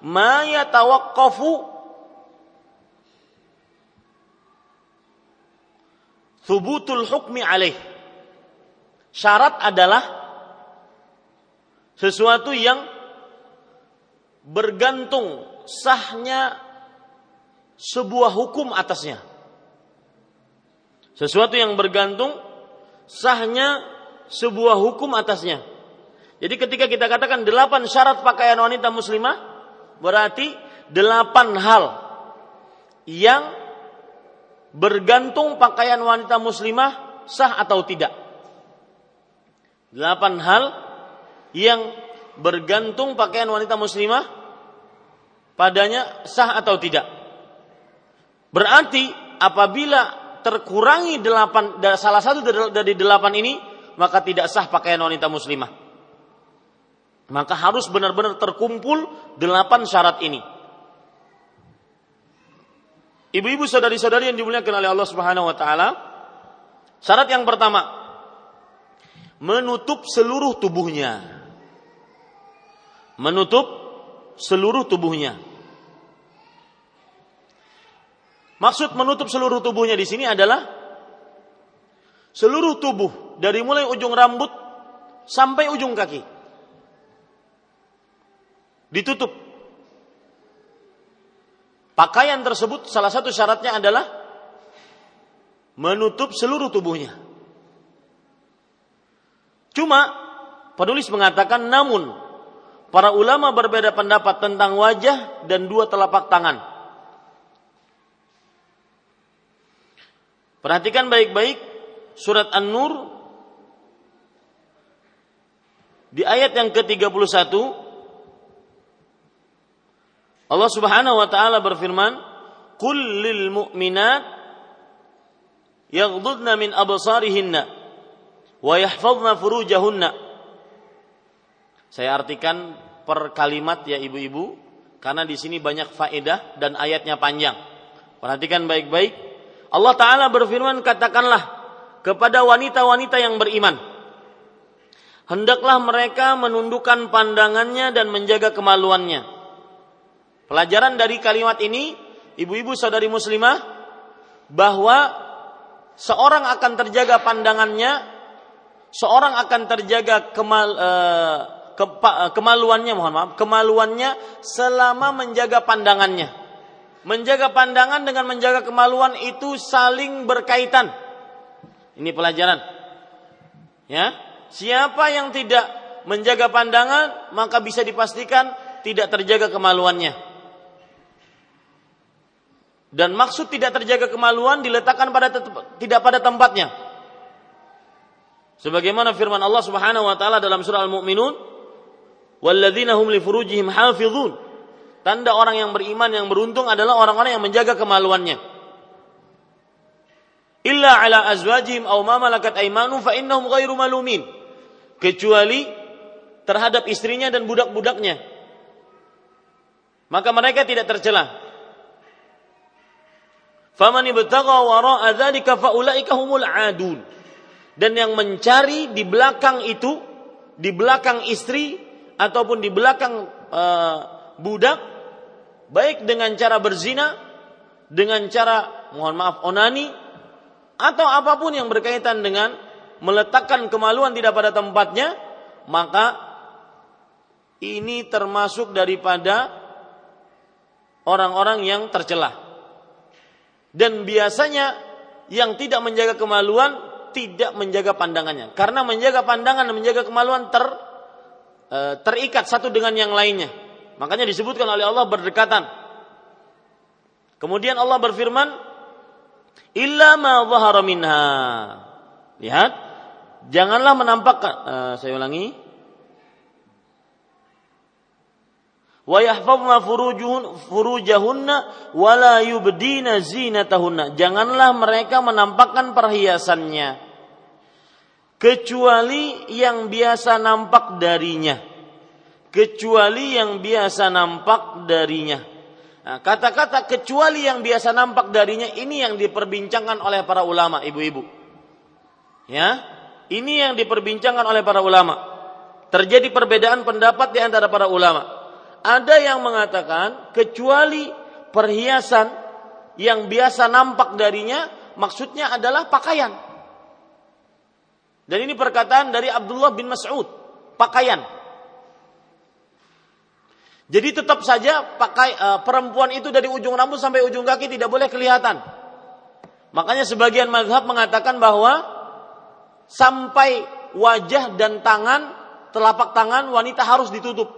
ma yatawaqqafu thubutul hukmi alaih. Syarat adalah sesuatu yang bergantung sahnya sebuah hukum atasnya. Sesuatu yang bergantung sahnya sebuah hukum atasnya. Jadi ketika kita katakan delapan syarat pakaian wanita muslimah, berarti delapan hal yang bergantung pakaian wanita muslimah sah atau tidak. Delapan hal yang bergantung pakaian wanita muslimah padanya sah atau tidak. Berarti apabila terkurangi delapan salah satu dari delapan ini maka tidak sah pakaian wanita muslimah. Maka harus benar-benar terkumpul delapan syarat ini. Ibu-ibu saudari-saudari yang dimuliakan oleh Allah Subhanahu wa taala, syarat yang pertama menutup seluruh tubuhnya. Menutup seluruh tubuhnya. Maksud menutup seluruh tubuhnya di sini adalah seluruh tubuh dari mulai ujung rambut sampai ujung kaki. Ditutup. Pakaian tersebut salah satu syaratnya adalah menutup seluruh tubuhnya. Cuma penulis mengatakan namun para ulama berbeda pendapat tentang wajah dan dua telapak tangan. Perhatikan baik-baik surat An-Nur di ayat yang ke-31 Allah Subhanahu wa taala berfirman, "Qul lil mu'minat yaghdudna min absarihinna wa yahfazna furujahunna." Saya artikan per kalimat ya ibu-ibu karena di sini banyak faedah dan ayatnya panjang. Perhatikan baik-baik Allah Ta'ala berfirman, katakanlah kepada wanita-wanita yang beriman. Hendaklah mereka menundukkan pandangannya dan menjaga kemaluannya. Pelajaran dari kalimat ini, ibu-ibu saudari muslimah, bahwa seorang akan terjaga pandangannya, seorang akan terjaga kemal, eh, ke, kemaluannya, mohon maaf, kemaluannya selama menjaga pandangannya. Menjaga pandangan dengan menjaga kemaluan itu saling berkaitan. Ini pelajaran. Ya, siapa yang tidak menjaga pandangan maka bisa dipastikan tidak terjaga kemaluannya. Dan maksud tidak terjaga kemaluan diletakkan pada tidak pada tempatnya. Sebagaimana firman Allah Subhanahu wa taala dalam surah Al-Mu'minun, "Walladzina hum li furujihim hafizun." Tanda orang yang beriman yang beruntung adalah orang-orang yang menjaga kemaluannya. Illa ala azwajihim aw ma malakat aymanu fa innahum ghairu malumin. Kecuali terhadap istrinya dan budak-budaknya. Maka mereka tidak tercela. Faman ibtagha wara'a dzalika fa ulaika humul adun. Dan yang mencari di belakang itu, di belakang istri ataupun di belakang uh, budak baik dengan cara berzina, dengan cara mohon maaf onani atau apa pun yang berkaitan dengan meletakkan kemaluan tidak pada tempatnya, maka ini termasuk daripada orang-orang yang tercelah. Dan biasanya yang tidak menjaga kemaluan tidak menjaga pandangannya. Karena menjaga pandangan dan menjaga kemaluan ter eh, terikat satu dengan yang lainnya. Makanya disebutkan oleh Allah berdekatan. Kemudian Allah berfirman, "Illa ma dhahara minha." Lihat, janganlah menampakkan uh, saya ulangi. Wa yahfazna furujahunna wa la yubdina zinatahunna. Janganlah mereka menampakkan perhiasannya kecuali yang biasa nampak darinya kecuali yang biasa nampak darinya. Nah, kata-kata kecuali yang biasa nampak darinya ini yang diperbincangkan oleh para ulama, ibu-ibu. Ya, ini yang diperbincangkan oleh para ulama. Terjadi perbedaan pendapat di antara para ulama. Ada yang mengatakan kecuali perhiasan yang biasa nampak darinya maksudnya adalah pakaian. Dan ini perkataan dari Abdullah bin Mas'ud, pakaian. Jadi tetap saja pakai uh, perempuan itu dari ujung rambut sampai ujung kaki tidak boleh kelihatan. Makanya sebagian mazhab mengatakan bahwa sampai wajah dan tangan, telapak tangan wanita harus ditutup.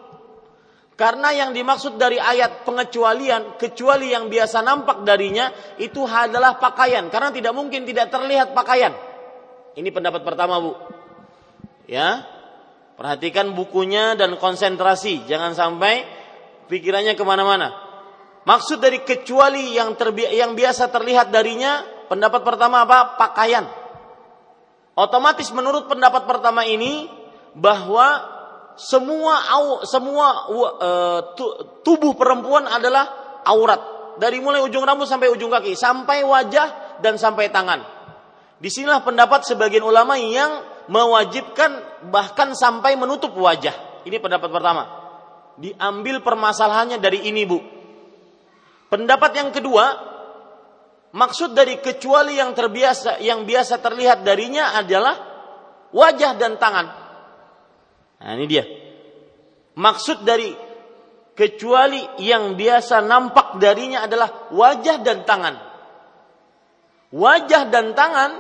Karena yang dimaksud dari ayat pengecualian, kecuali yang biasa nampak darinya, itu adalah pakaian. Karena tidak mungkin tidak terlihat pakaian. Ini pendapat pertama, Bu. Ya. Perhatikan bukunya dan konsentrasi. Jangan sampai pikirannya ke mana-mana. Maksud dari kecuali yang terbi yang biasa terlihat darinya, pendapat pertama apa? Pakaian. Otomatis menurut pendapat pertama ini bahwa semua au, semua uh, tubuh perempuan adalah aurat dari mulai ujung rambut sampai ujung kaki, sampai wajah dan sampai tangan. Di sinilah pendapat sebagian ulama yang mewajibkan bahkan sampai menutup wajah. Ini pendapat pertama diambil permasalahannya dari ini bu. Pendapat yang kedua, maksud dari kecuali yang terbiasa, yang biasa terlihat darinya adalah wajah dan tangan. Nah ini dia. Maksud dari kecuali yang biasa nampak darinya adalah wajah dan tangan. Wajah dan tangan,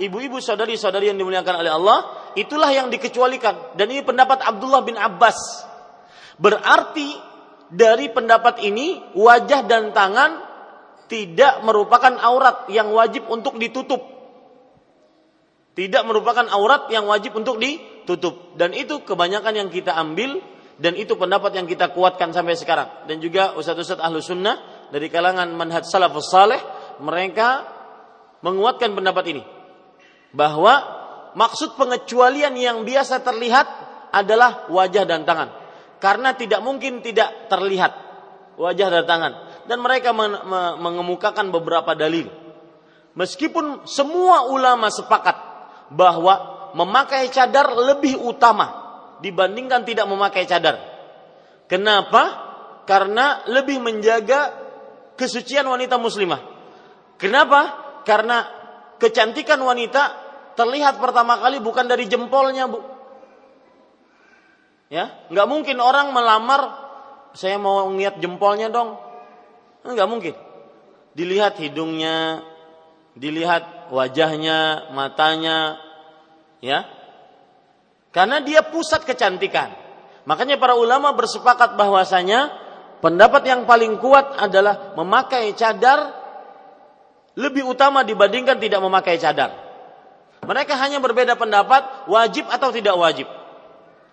ibu-ibu saudari-saudari yang dimuliakan oleh Allah, itulah yang dikecualikan. Dan ini pendapat Abdullah bin Abbas Berarti dari pendapat ini wajah dan tangan tidak merupakan aurat yang wajib untuk ditutup. Tidak merupakan aurat yang wajib untuk ditutup. Dan itu kebanyakan yang kita ambil dan itu pendapat yang kita kuatkan sampai sekarang. Dan juga ustaz-ustaz ahlu sunnah dari kalangan manhaj salafus saleh mereka menguatkan pendapat ini. Bahwa maksud pengecualian yang biasa terlihat adalah wajah dan tangan. Karena tidak mungkin tidak terlihat wajah dan tangan. Dan mereka mengemukakan beberapa dalil. Meskipun semua ulama sepakat bahwa memakai cadar lebih utama dibandingkan tidak memakai cadar. Kenapa? Karena lebih menjaga kesucian wanita muslimah. Kenapa? Karena kecantikan wanita terlihat pertama kali bukan dari jempolnya bu Ya, nggak mungkin orang melamar saya mau ngeliat jempolnya dong. Nggak mungkin. Dilihat hidungnya, dilihat wajahnya, matanya, ya. Karena dia pusat kecantikan. Makanya para ulama bersepakat bahwasanya pendapat yang paling kuat adalah memakai cadar lebih utama dibandingkan tidak memakai cadar. Mereka hanya berbeda pendapat wajib atau tidak wajib.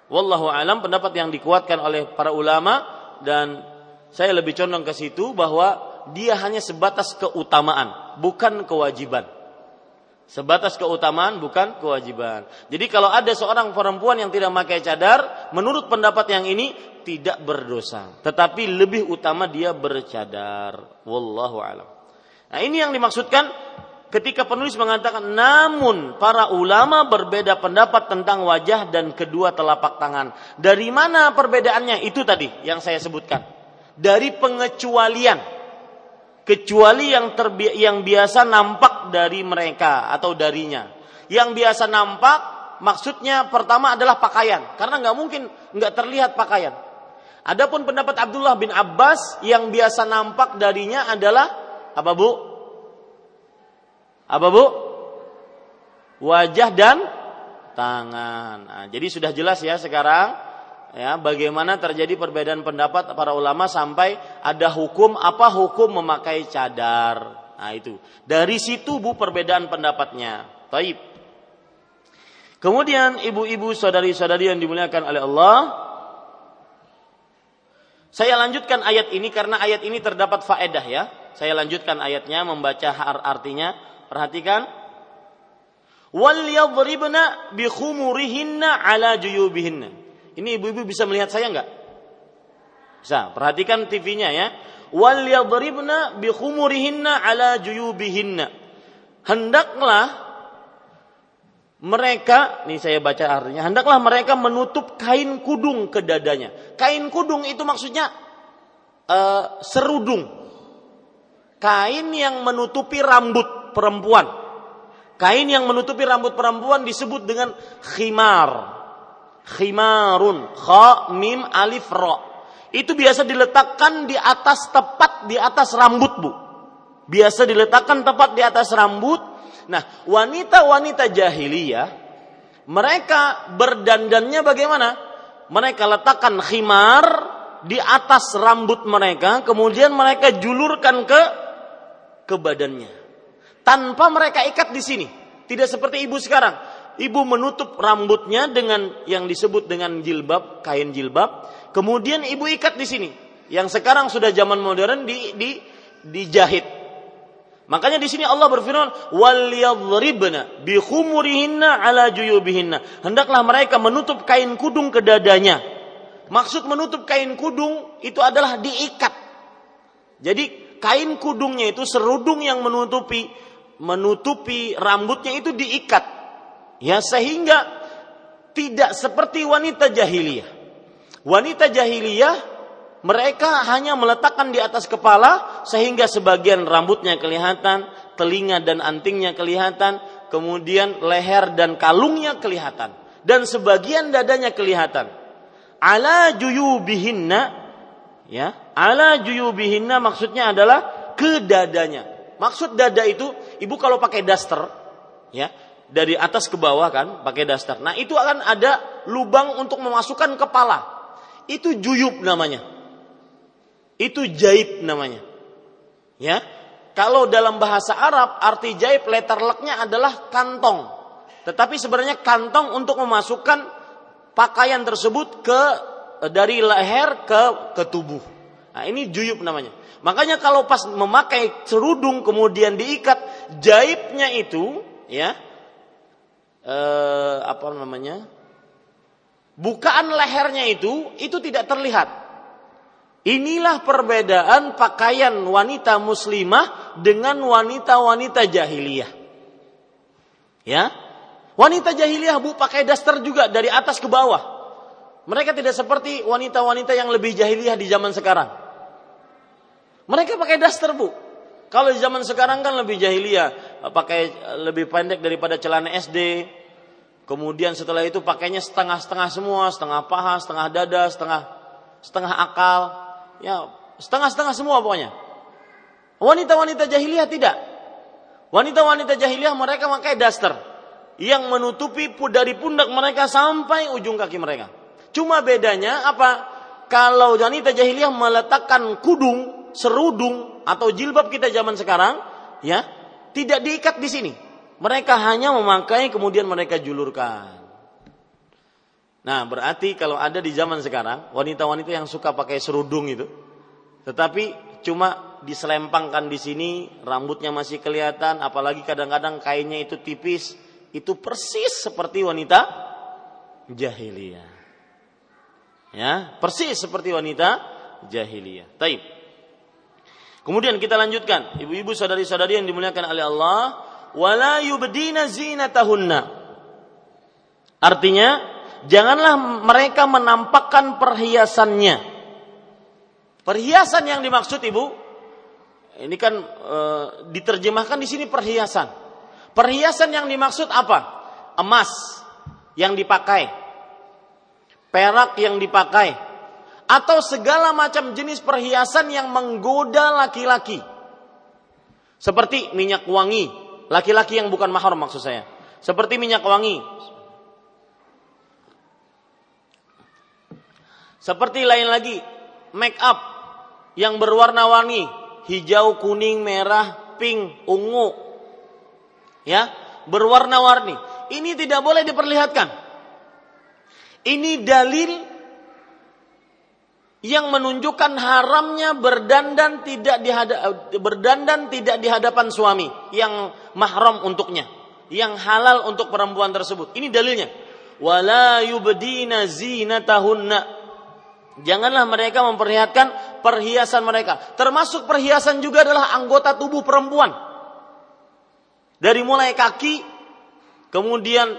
Wallahu alam pendapat yang dikuatkan oleh para ulama dan saya lebih condong ke situ bahwa dia hanya sebatas keutamaan, bukan kewajiban. Sebatas keutamaan bukan kewajiban. Jadi kalau ada seorang perempuan yang tidak memakai cadar, menurut pendapat yang ini tidak berdosa, tetapi lebih utama dia bercadar. Wallahu alam. Nah, ini yang dimaksudkan ketika penulis mengatakan namun para ulama berbeda pendapat tentang wajah dan kedua telapak tangan. Dari mana perbedaannya? Itu tadi yang saya sebutkan. Dari pengecualian. Kecuali yang terbi yang biasa nampak dari mereka atau darinya. Yang biasa nampak maksudnya pertama adalah pakaian karena nggak mungkin nggak terlihat pakaian. Adapun pendapat Abdullah bin Abbas yang biasa nampak darinya adalah apa Bu? Apa bu? Wajah dan tangan. Nah, jadi sudah jelas ya sekarang ya bagaimana terjadi perbedaan pendapat para ulama sampai ada hukum apa hukum memakai cadar. Nah itu dari situ bu perbedaan pendapatnya. Taib. Kemudian ibu-ibu saudari-saudari yang dimuliakan oleh Allah, saya lanjutkan ayat ini karena ayat ini terdapat faedah ya. Saya lanjutkan ayatnya membaca artinya Perhatikan. Wal yadribna bi khumurihinna ala juyubihinna. Ini ibu-ibu bisa melihat saya enggak? Bisa. Perhatikan TV-nya ya. wal yadribna bi khumurihinna ala juyubihinna. Hendaklah mereka, ini saya baca artinya, hendaklah mereka menutup kain kudung ke dadanya. Kain kudung itu maksudnya uh, serudung. Kain yang menutupi rambut perempuan. Kain yang menutupi rambut perempuan disebut dengan khimar. Khimarun, kha mim alif ra. Itu biasa diletakkan di atas tepat di atas rambut, Bu. Biasa diletakkan tepat di atas rambut Nah, wanita-wanita jahiliyah mereka berdandannya bagaimana? Mereka letakkan khimar di atas rambut mereka, kemudian mereka julurkan ke ke badannya. Tanpa mereka ikat di sini. Tidak seperti ibu sekarang. Ibu menutup rambutnya dengan yang disebut dengan jilbab, kain jilbab. Kemudian ibu ikat di sini. Yang sekarang sudah zaman modern di, di dijahit Makanya di sini Allah berfirman, "Wal yadhribna bi khumurihinna ala juyubihinna." Hendaklah mereka menutup kain kudung ke dadanya. Maksud menutup kain kudung itu adalah diikat. Jadi kain kudungnya itu serudung yang menutupi menutupi rambutnya itu diikat. Ya sehingga tidak seperti wanita jahiliyah. Wanita jahiliyah mereka hanya meletakkan di atas kepala sehingga sebagian rambutnya kelihatan, telinga dan antingnya kelihatan, kemudian leher dan kalungnya kelihatan dan sebagian dadanya kelihatan. Ala juyubihinna ya, ala juyubihinna maksudnya adalah ke dadanya. Maksud dada itu ibu kalau pakai daster ya, dari atas ke bawah kan pakai daster. Nah, itu akan ada lubang untuk memasukkan kepala. Itu juyub namanya. Itu jaib namanya. Ya. Kalau dalam bahasa Arab arti jaib letter leknya adalah kantong. Tetapi sebenarnya kantong untuk memasukkan pakaian tersebut ke dari leher ke ke tubuh. Nah, ini juyub namanya. Makanya kalau pas memakai serudung kemudian diikat jaibnya itu ya eh, apa namanya? Bukaan lehernya itu itu tidak terlihat Inilah perbedaan pakaian wanita muslimah dengan wanita-wanita jahiliyah. Ya. Wanita jahiliyah Bu pakai daster juga dari atas ke bawah. Mereka tidak seperti wanita-wanita yang lebih jahiliyah di zaman sekarang. Mereka pakai daster Bu. Kalau di zaman sekarang kan lebih jahiliyah, pakai lebih pendek daripada celana SD. Kemudian setelah itu pakainya setengah-setengah semua, setengah paha, setengah dada, setengah setengah akal ya setengah-setengah semua pokoknya. Wanita-wanita jahiliyah tidak. Wanita-wanita jahiliyah mereka pakai daster yang menutupi dari pundak mereka sampai ujung kaki mereka. Cuma bedanya apa? Kalau wanita jahiliyah meletakkan kudung, serudung atau jilbab kita zaman sekarang, ya, tidak diikat di sini. Mereka hanya memakai kemudian mereka julurkan. Nah, berarti kalau ada di zaman sekarang wanita-wanita yang suka pakai serudung itu, tetapi cuma diselempangkan di sini, rambutnya masih kelihatan, apalagi kadang-kadang kainnya itu tipis, itu persis seperti wanita jahiliyah. Ya, persis seperti wanita jahiliyah. Taib. Kemudian kita lanjutkan, ibu-ibu saudari-saudari yang dimuliakan oleh Allah, wala yubdina zinatahunna. Artinya janganlah mereka menampakkan perhiasannya. Perhiasan yang dimaksud Ibu, ini kan e, diterjemahkan di sini perhiasan. Perhiasan yang dimaksud apa? Emas yang dipakai, perak yang dipakai, atau segala macam jenis perhiasan yang menggoda laki-laki. Seperti minyak wangi, laki-laki yang bukan mahram maksud saya. Seperti minyak wangi, Seperti lain lagi, make up yang berwarna-warni, hijau, kuning, merah, pink, ungu. Ya, berwarna-warni. Ini tidak boleh diperlihatkan. Ini dalil yang menunjukkan haramnya berdandan tidak di berdandan tidak di hadapan suami yang mahram untuknya, yang halal untuk perempuan tersebut. Ini dalilnya. Wala yubdina zinatahunna Janganlah mereka memperlihatkan perhiasan mereka. Termasuk perhiasan juga adalah anggota tubuh perempuan. Dari mulai kaki, kemudian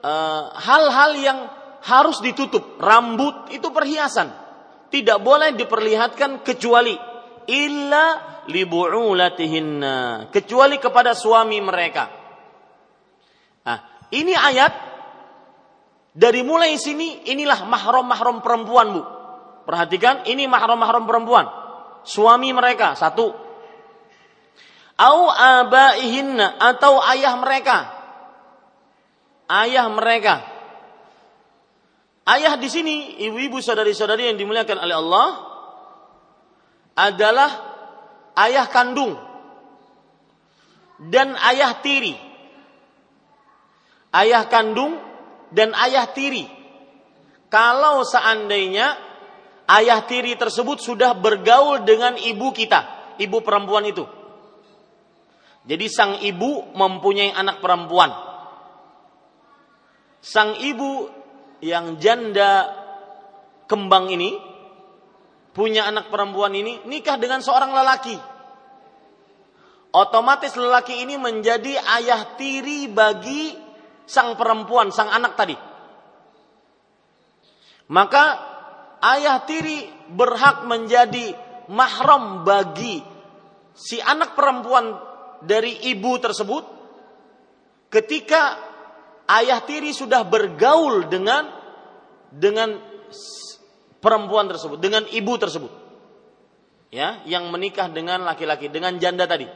eh, hal-hal yang harus ditutup. Rambut itu perhiasan. Tidak boleh diperlihatkan kecuali illa libu'ulatihinna. Kecuali kepada suami mereka. Nah, ini ayat dari mulai sini inilah mahram-mahram perempuan, Bu. Perhatikan, ini mahram-mahram perempuan. Suami mereka, satu. Au abaihinna atau ayah mereka. Ayah mereka. Ayah di sini, ibu-ibu saudari-saudari yang dimuliakan oleh Allah adalah ayah kandung dan ayah tiri. Ayah kandung dan ayah tiri. Kalau seandainya ayah tiri tersebut sudah bergaul dengan ibu kita, ibu perempuan itu. Jadi sang ibu mempunyai anak perempuan. Sang ibu yang janda kembang ini punya anak perempuan ini nikah dengan seorang lelaki. Otomatis lelaki ini menjadi ayah tiri bagi sang perempuan, sang anak tadi. Maka ayah tiri berhak menjadi mahram bagi si anak perempuan dari ibu tersebut ketika ayah tiri sudah bergaul dengan dengan perempuan tersebut, dengan ibu tersebut. Ya, yang menikah dengan laki-laki, dengan janda tadi.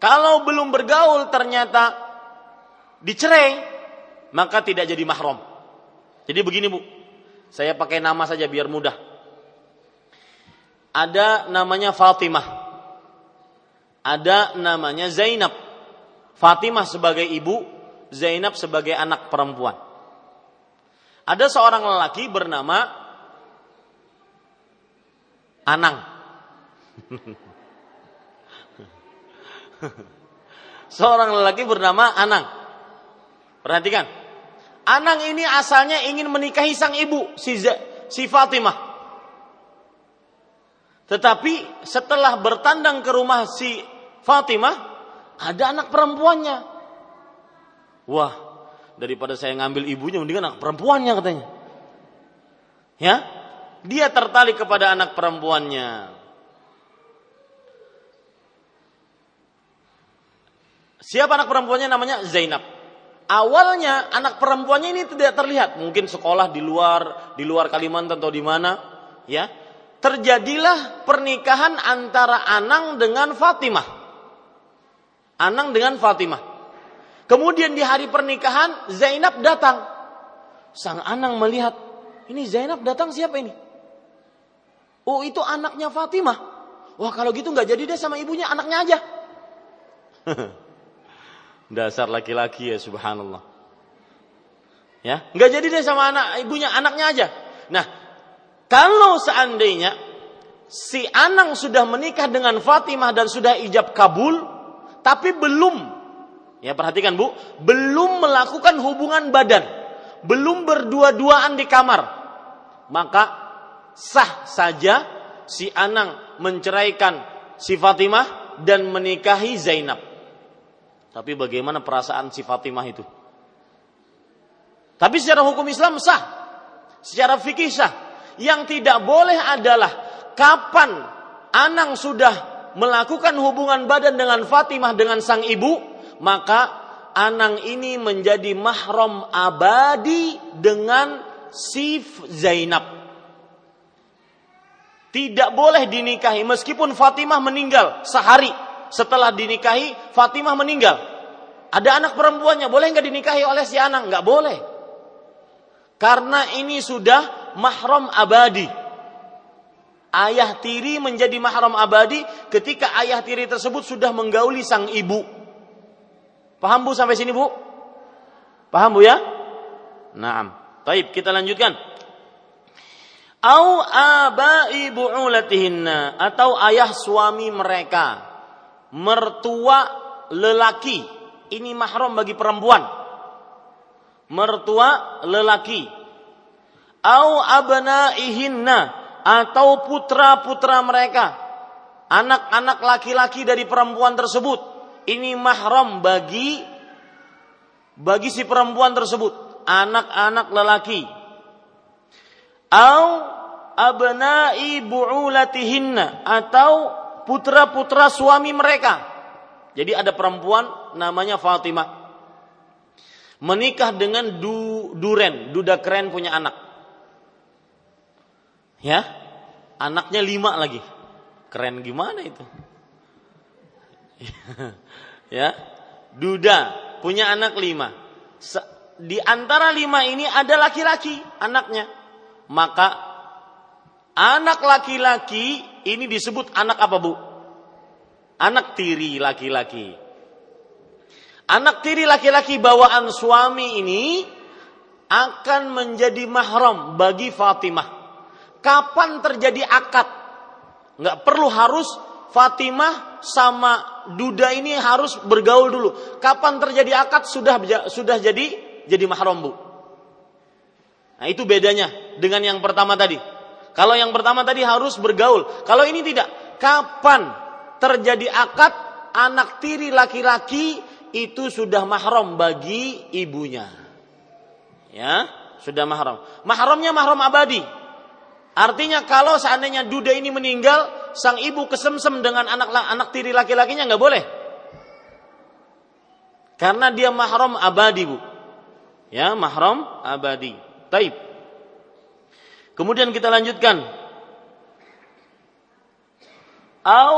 Kalau belum bergaul ternyata dicerai, maka tidak jadi mahram. Jadi begini, Bu. Saya pakai nama saja biar mudah. Ada namanya Fatimah. Ada namanya Zainab. Fatimah sebagai ibu, Zainab sebagai anak perempuan. Ada seorang lelaki bernama Anang. seorang lelaki bernama Anang. Perhatikan, Anang ini asalnya ingin menikahi sang ibu, si, si Fatimah. Tetapi setelah bertandang ke rumah si Fatimah, ada anak perempuannya. Wah, daripada saya ngambil ibunya, mendingan anak perempuannya katanya. Ya, dia tertarik kepada anak perempuannya. Siapa anak perempuannya namanya Zainab awalnya anak perempuannya ini tidak terlihat, mungkin sekolah di luar di luar Kalimantan atau di mana, ya. Terjadilah pernikahan antara Anang dengan Fatimah. Anang dengan Fatimah. Kemudian di hari pernikahan Zainab datang. Sang Anang melihat, ini Zainab datang siapa ini? Oh itu anaknya Fatimah. Wah kalau gitu nggak jadi deh sama ibunya, anaknya aja. Dasar laki-laki ya subhanallah. Ya, nggak jadi deh sama anak ibunya, anaknya aja. Nah, kalau seandainya si Anang sudah menikah dengan Fatimah dan sudah ijab kabul, tapi belum, ya perhatikan bu, belum melakukan hubungan badan, belum berdua-duaan di kamar, maka sah saja si Anang menceraikan si Fatimah dan menikahi Zainab. Tapi bagaimana perasaan si Fatimah itu? Tapi secara hukum Islam sah. Secara fikih sah. Yang tidak boleh adalah kapan Anang sudah melakukan hubungan badan dengan Fatimah dengan sang ibu, maka Anang ini menjadi mahram abadi dengan Sif Zainab. Tidak boleh dinikahi meskipun Fatimah meninggal sehari setelah dinikahi Fatimah meninggal. Ada anak perempuannya, boleh nggak dinikahi oleh si anak? Nggak boleh. Karena ini sudah mahram abadi. Ayah tiri menjadi mahram abadi ketika ayah tiri tersebut sudah menggauli sang ibu. Paham bu sampai sini bu? Paham bu ya? Naam. Taib kita lanjutkan. Au abai bu'ulatihinna atau ayah suami mereka mertua lelaki ini mahram bagi perempuan mertua lelaki au abnaihinna atau putra-putra mereka anak-anak laki-laki dari perempuan tersebut ini mahram bagi bagi si perempuan tersebut. Anak-anak lelaki. Au abnai bu'ulatihinna. Atau putra-putra suami mereka. Jadi ada perempuan namanya Fatimah menikah dengan du, Duren, Duda keren punya anak. Ya, anaknya lima lagi. Keren gimana itu? ya, Duda punya anak lima. Di antara lima ini ada laki-laki anaknya. Maka anak laki-laki ini disebut anak apa bu? Anak tiri laki-laki. Anak tiri laki-laki bawaan suami ini akan menjadi mahram bagi Fatimah. Kapan terjadi akad? Nggak perlu harus Fatimah sama Duda ini harus bergaul dulu. Kapan terjadi akad sudah sudah jadi jadi mahram bu. Nah itu bedanya dengan yang pertama tadi. Kalau yang pertama tadi harus bergaul. Kalau ini tidak. Kapan terjadi akad anak tiri laki-laki itu sudah mahram bagi ibunya. Ya, sudah mahram. Mahramnya mahram abadi. Artinya kalau seandainya duda ini meninggal, sang ibu kesemsem dengan anak anak tiri laki-lakinya nggak boleh. Karena dia mahram abadi, Bu. Ya, mahram abadi. Taib. Kemudian kita lanjutkan. Au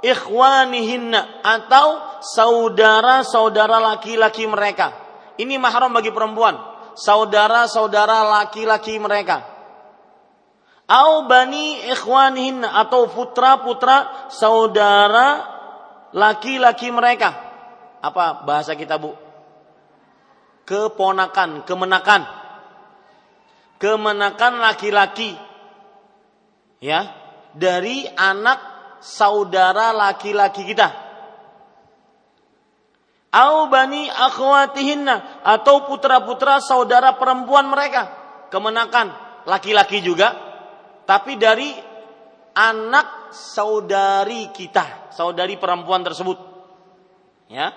ikhwanihinna atau saudara-saudara laki-laki mereka. Ini mahram bagi perempuan, saudara-saudara laki-laki mereka. Au bani ikhwanihinna atau putra-putra saudara laki-laki mereka. Apa bahasa kita, Bu? Keponakan, kemenakan. Kemenakan laki-laki. Ya, dari anak saudara laki-laki kita. Au bani akhwatihinna atau putra-putra saudara perempuan mereka. Kemenakan laki-laki juga tapi dari anak saudari kita, saudari perempuan tersebut. Ya.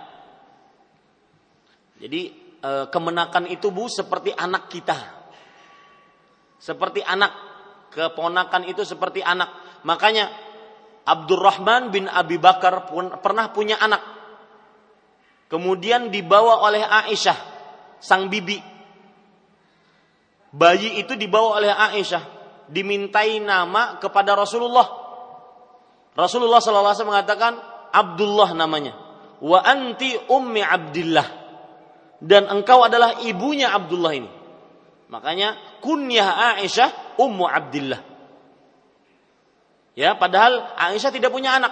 Jadi e, kemenakan itu Bu seperti anak kita. Seperti anak, keponakan itu seperti anak. Makanya Abdurrahman bin Abi Bakar pun pernah punya anak. Kemudian dibawa oleh Aisyah, sang bibi. Bayi itu dibawa oleh Aisyah, dimintai nama kepada Rasulullah. Rasulullah SAW mengatakan Abdullah namanya. Wa anti ummi Abdillah. Dan engkau adalah ibunya Abdullah ini. Makanya kunyah Aisyah ummu Abdillah. Ya, padahal Aisyah tidak punya anak,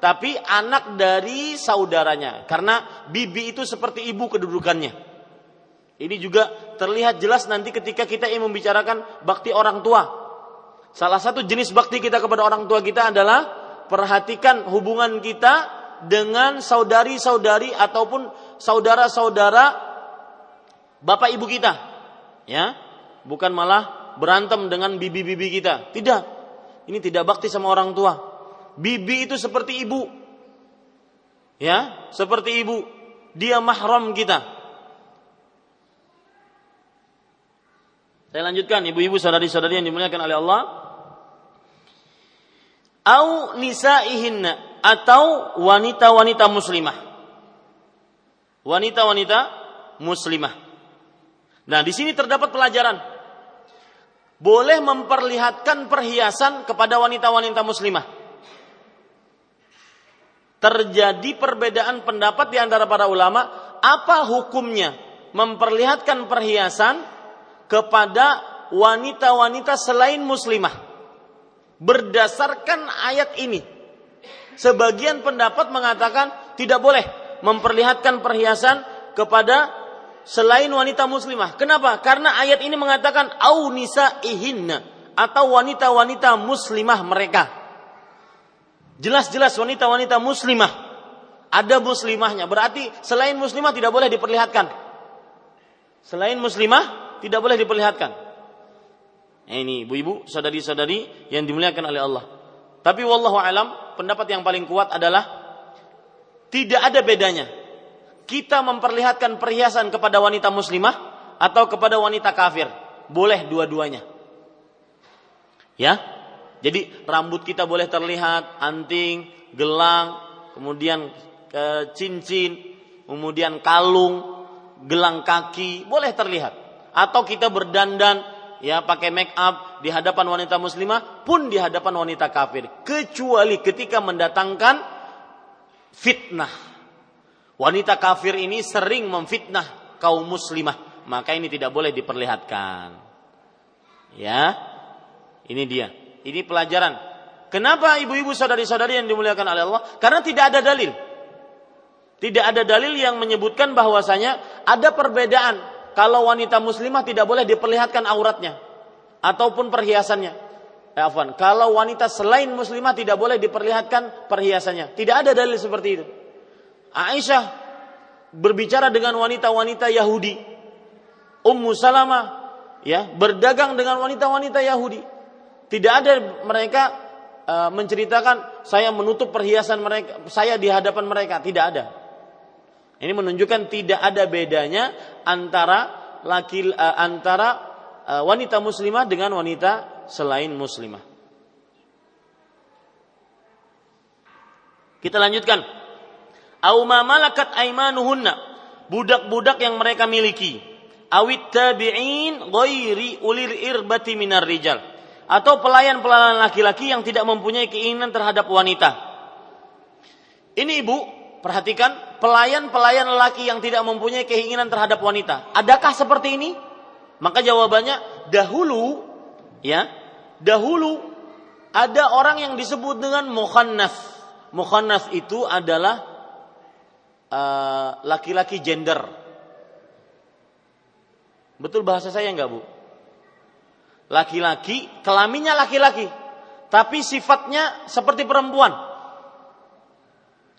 tapi anak dari saudaranya. Karena bibi itu seperti ibu kedudukannya. Ini juga terlihat jelas nanti ketika kita ingin membicarakan bakti orang tua. Salah satu jenis bakti kita kepada orang tua kita adalah perhatikan hubungan kita dengan saudari-saudari ataupun saudara-saudara bapak ibu kita. Ya, bukan malah berantem dengan bibi-bibi kita. Tidak, ini tidak bakti sama orang tua. Bibi itu seperti ibu. Ya, seperti ibu. Dia mahram kita. Saya lanjutkan ibu-ibu saudari-saudari yang dimuliakan oleh Allah. Au nisaihinna atau wanita-wanita muslimah. Wanita-wanita muslimah. Nah, di sini terdapat pelajaran boleh memperlihatkan perhiasan kepada wanita-wanita muslimah. Terjadi perbedaan pendapat di antara para ulama, apa hukumnya memperlihatkan perhiasan kepada wanita-wanita selain muslimah? Berdasarkan ayat ini, sebagian pendapat mengatakan tidak boleh memperlihatkan perhiasan kepada selain wanita muslimah. Kenapa? Karena ayat ini mengatakan au ihinna atau wanita-wanita muslimah mereka. Jelas-jelas wanita-wanita muslimah. Ada muslimahnya. Berarti selain muslimah tidak boleh diperlihatkan. Selain muslimah tidak boleh diperlihatkan. Ini ibu-ibu, saudari-saudari yang dimuliakan oleh Allah. Tapi wallahu alam, pendapat yang paling kuat adalah tidak ada bedanya. Kita memperlihatkan perhiasan kepada wanita muslimah atau kepada wanita kafir. Boleh dua-duanya. Ya. Jadi rambut kita boleh terlihat, anting, gelang, kemudian ke cincin, kemudian kalung, gelang kaki, boleh terlihat. Atau kita berdandan ya pakai make up di hadapan wanita muslimah pun di hadapan wanita kafir kecuali ketika mendatangkan fitnah. Wanita kafir ini sering memfitnah kaum muslimah, maka ini tidak boleh diperlihatkan. Ya. Ini dia. Ini pelajaran. Kenapa ibu-ibu saudari-saudari yang dimuliakan oleh Allah? Karena tidak ada dalil. Tidak ada dalil yang menyebutkan bahwasanya ada perbedaan kalau wanita muslimah tidak boleh diperlihatkan auratnya ataupun perhiasannya. Eh, afwan, kalau wanita selain muslimah tidak boleh diperlihatkan perhiasannya. Tidak ada dalil seperti itu. Aisyah berbicara dengan wanita-wanita Yahudi. Ummu Salamah ya, berdagang dengan wanita-wanita Yahudi. Tidak ada mereka uh, menceritakan saya menutup perhiasan mereka, saya di hadapan mereka, tidak ada. Ini menunjukkan tidak ada bedanya antara laki uh, antara uh, wanita muslimah dengan wanita selain muslimah. Kita lanjutkan. Au ma malakat aimanuhunna. Budak-budak yang mereka miliki. Awit tabi'in ghairi ulir irbati minar rijal atau pelayan-pelayan laki-laki yang tidak mempunyai keinginan terhadap wanita. Ini ibu, perhatikan pelayan-pelayan laki yang tidak mempunyai keinginan terhadap wanita. Adakah seperti ini? Maka jawabannya dahulu ya, dahulu ada orang yang disebut dengan mukhannas. Mukhannas itu adalah uh, laki-laki gender. Betul bahasa saya enggak, Bu? laki-laki, kelaminnya laki-laki, tapi sifatnya seperti perempuan.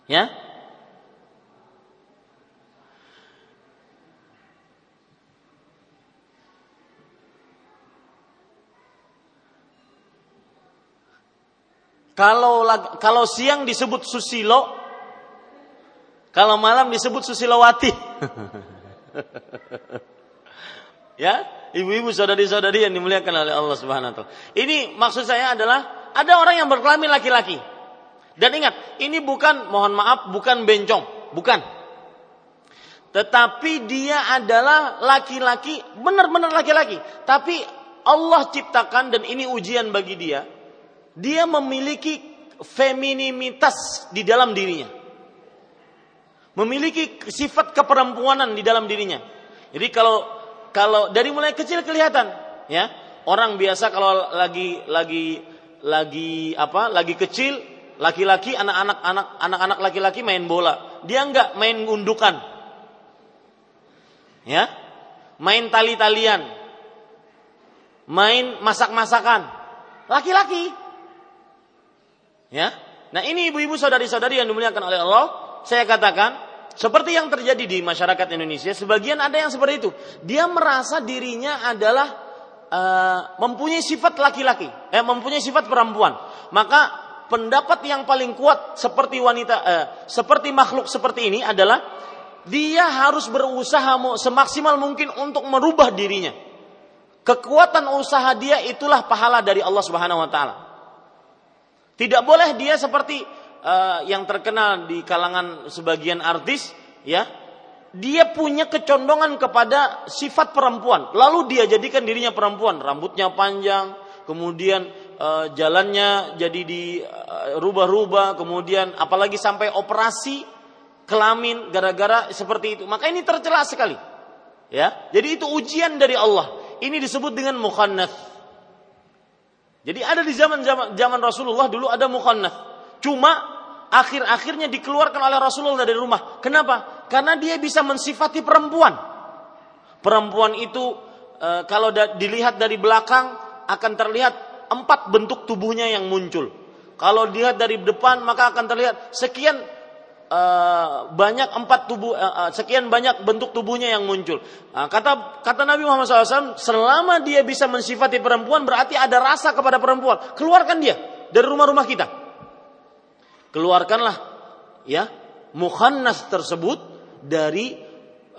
Ya. Kalau kalau siang disebut susilo, kalau malam disebut susilowati. ya, ibu-ibu saudari-saudari yang dimuliakan oleh Allah Subhanahu wa taala. Ini maksud saya adalah ada orang yang berkelamin laki-laki. Dan ingat, ini bukan mohon maaf bukan bencong, bukan. Tetapi dia adalah laki-laki, benar-benar laki-laki. Tapi Allah ciptakan dan ini ujian bagi dia. Dia memiliki femininitas di dalam dirinya. Memiliki sifat keperempuanan di dalam dirinya. Jadi kalau kalau dari mulai kecil kelihatan, ya. Orang biasa kalau lagi lagi lagi apa? Lagi kecil, laki-laki anak-anak anak anak-anak laki-laki main bola. Dia enggak main gundukan. Ya. Main tali-talian. Main masak-masakan. Laki-laki. Ya. Nah, ini ibu-ibu saudari-saudari yang dimuliakan oleh Allah, saya katakan seperti yang terjadi di masyarakat Indonesia, sebagian ada yang seperti itu. Dia merasa dirinya adalah uh, mempunyai sifat laki-laki, eh, mempunyai sifat perempuan. Maka pendapat yang paling kuat seperti wanita, uh, seperti makhluk seperti ini adalah dia harus berusaha semaksimal mungkin untuk merubah dirinya. Kekuatan usaha dia itulah pahala dari Allah Subhanahu wa taala. Tidak boleh dia seperti uh, yang terkenal di kalangan sebagian artis, ya, dia punya kecondongan kepada sifat perempuan. Lalu dia jadikan dirinya perempuan, rambutnya panjang, kemudian uh, jalannya jadi di uh, rubah-rubah, kemudian apalagi sampai operasi kelamin gara-gara seperti itu. Maka ini tercela sekali. Ya, jadi itu ujian dari Allah. Ini disebut dengan mukhannats. Jadi ada di zaman zaman, Rasulullah dulu ada mukhannats. Cuma akhir-akhirnya dikeluarkan oleh Rasulullah dari rumah. Kenapa? Karena dia bisa mensifati perempuan. Perempuan itu e, kalau da, dilihat dari belakang akan terlihat empat bentuk tubuhnya yang muncul. Kalau dilihat dari depan maka akan terlihat sekian uh, banyak empat tubuh uh, sekian banyak bentuk tubuhnya yang muncul. Uh, kata kata Nabi Muhammad SAW, selama dia bisa mensifati perempuan berarti ada rasa kepada perempuan. Keluarkan dia dari rumah-rumah kita. Keluarkanlah ya mukhannas tersebut dari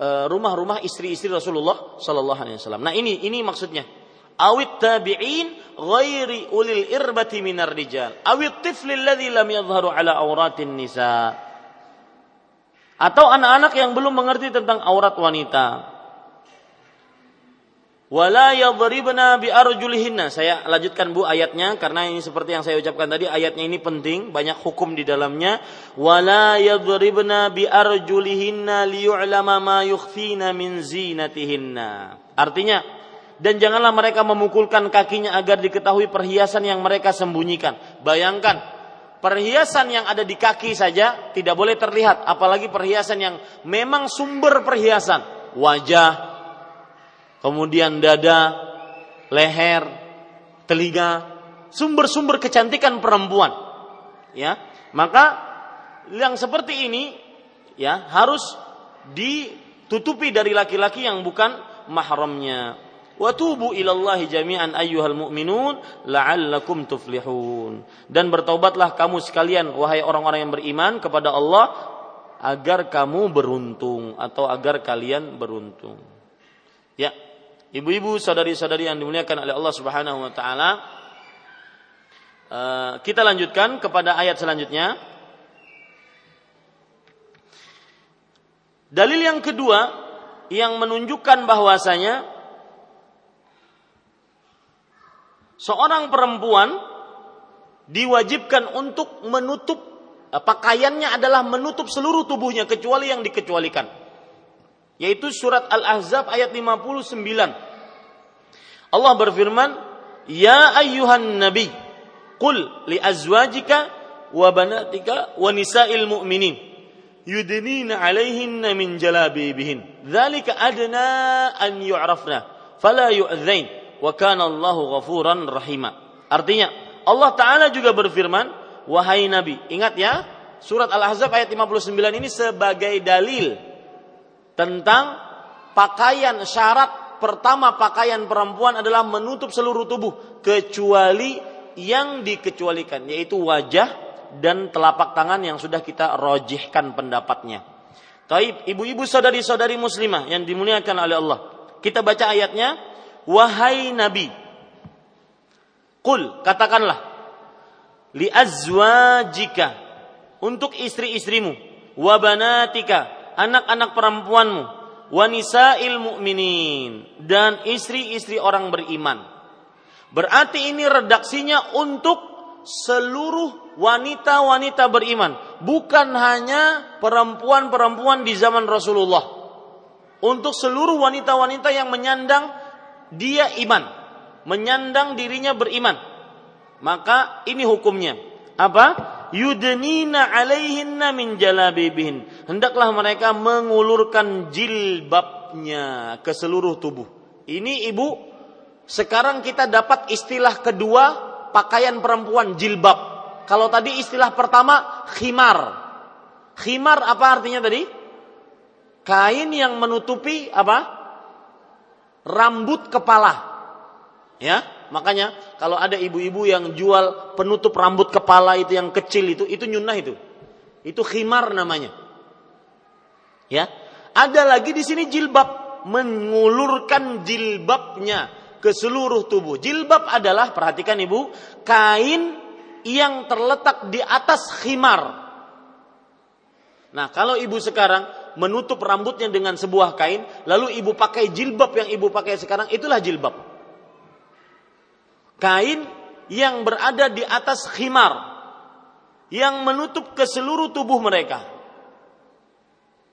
rumah-rumah istri-istri Rasulullah Sallallahu Alaihi Wasallam. Nah ini ini maksudnya. Awit tabi'in ghairi ulil irbati minar rijal. Awit tifli alladhi lam yadhharu ala auratin nisa atau anak-anak yang belum mengerti tentang aurat wanita. Wala yadribna bi arjulihinna. Saya lanjutkan Bu ayatnya karena ini seperti yang saya ucapkan tadi ayatnya ini penting, banyak hukum di dalamnya. Wala yadribna bi arjulihinna liyu'lama ma yukhfina min zinatihinna. Artinya dan janganlah mereka memukulkan kakinya agar diketahui perhiasan yang mereka sembunyikan. Bayangkan perhiasan yang ada di kaki saja tidak boleh terlihat, apalagi perhiasan yang memang sumber perhiasan, wajah, kemudian dada, leher, telinga, sumber-sumber kecantikan perempuan. Ya, maka yang seperti ini ya harus ditutupi dari laki-laki yang bukan mahramnya. Watubu ilallahi jami'an ayyuhal mu'minun la'allakum tuflihun. Dan bertaubatlah kamu sekalian wahai orang-orang yang beriman kepada Allah agar kamu beruntung atau agar kalian beruntung. Ya, ibu-ibu, saudari-saudari yang dimuliakan oleh Allah Subhanahu wa taala, eh, kita lanjutkan kepada ayat selanjutnya. Dalil yang kedua yang menunjukkan bahwasanya seorang perempuan diwajibkan untuk menutup eh, pakaiannya adalah menutup seluruh tubuhnya kecuali yang dikecualikan. Yaitu surat Al-Ahzab ayat 59. Allah berfirman, "Ya ayyuhan nabi, qul li azwajika wa banatika wa nisa'il mu'minin yudnina 'alaihinna min jalabibihin. Dzalika adna an yu'rafna fala yu'dzain." Wa kana Allahu ghafuran rahima. Artinya Allah taala juga berfirman, wahai nabi, ingat ya, surat Al-Ahzab ayat 59 ini sebagai dalil tentang pakaian syarat pertama pakaian perempuan adalah menutup seluruh tubuh kecuali yang dikecualikan yaitu wajah dan telapak tangan yang sudah kita rojihkan pendapatnya. Taib, ibu-ibu saudari-saudari muslimah yang dimuliakan oleh Allah. Kita baca ayatnya, wahai Nabi, Kul, katakanlah, li azwajika, untuk istri-istrimu, wa banatika, anak-anak perempuanmu, wa nisa'il mu'minin, dan istri-istri orang beriman. Berarti ini redaksinya untuk seluruh wanita-wanita beriman, bukan hanya perempuan-perempuan di zaman Rasulullah. Untuk seluruh wanita-wanita yang menyandang dia iman, menyandang dirinya beriman. Maka ini hukumnya. Apa? Yudnina alaihinna min jalabibihin. Hendaklah mereka mengulurkan jilbabnya ke seluruh tubuh. Ini ibu, sekarang kita dapat istilah kedua pakaian perempuan jilbab. Kalau tadi istilah pertama khimar. Khimar apa artinya tadi? Kain yang menutupi apa? Rambut kepala. Ya, makanya kalau ada ibu-ibu yang jual penutup rambut kepala itu yang kecil itu, itu nyunnah itu. Itu khimar namanya. Ya, ada lagi di sini jilbab, mengulurkan jilbabnya ke seluruh tubuh. Jilbab adalah perhatikan ibu, kain yang terletak di atas khimar. Nah, kalau ibu sekarang menutup rambutnya dengan sebuah kain, lalu ibu pakai jilbab yang ibu pakai sekarang, itulah jilbab. Kain yang berada di atas khimar, yang menutup ke seluruh tubuh mereka.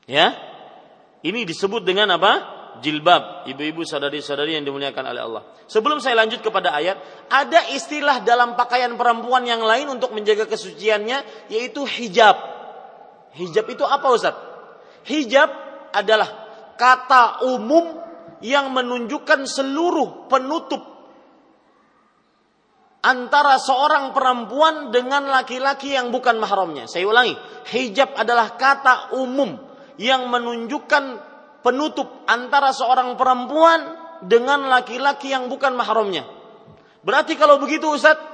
Ya, ini disebut dengan apa? Jilbab, ibu-ibu sadari-sadari yang dimuliakan oleh Allah. Sebelum saya lanjut kepada ayat, ada istilah dalam pakaian perempuan yang lain untuk menjaga kesuciannya, yaitu hijab. Hijab itu apa Ustaz? Hijab adalah kata umum yang menunjukkan seluruh penutup antara seorang perempuan dengan laki-laki yang bukan mahramnya. Saya ulangi, hijab adalah kata umum yang menunjukkan penutup antara seorang perempuan dengan laki-laki yang bukan mahramnya. Berarti kalau begitu Ustaz, eh,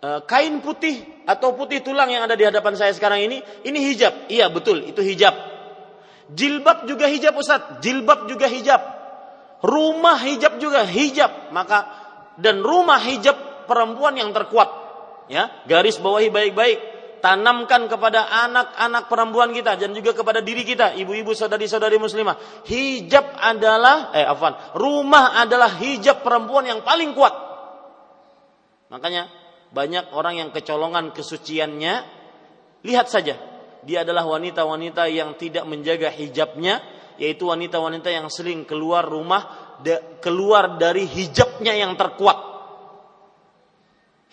kain putih atau putih tulang yang ada di hadapan saya sekarang ini, ini hijab. Iya betul, itu hijab. Jilbab juga hijab Ustaz, jilbab juga hijab. Rumah hijab juga hijab. Maka dan rumah hijab perempuan yang terkuat. Ya, garis bawahi baik-baik. Tanamkan kepada anak-anak perempuan kita dan juga kepada diri kita, ibu-ibu saudari-saudari muslimah. Hijab adalah eh afan, rumah adalah hijab perempuan yang paling kuat. Makanya banyak orang yang kecolongan kesuciannya, lihat saja, dia adalah wanita-wanita yang tidak menjaga hijabnya, yaitu wanita-wanita yang sering keluar rumah keluar dari hijabnya yang terkuat.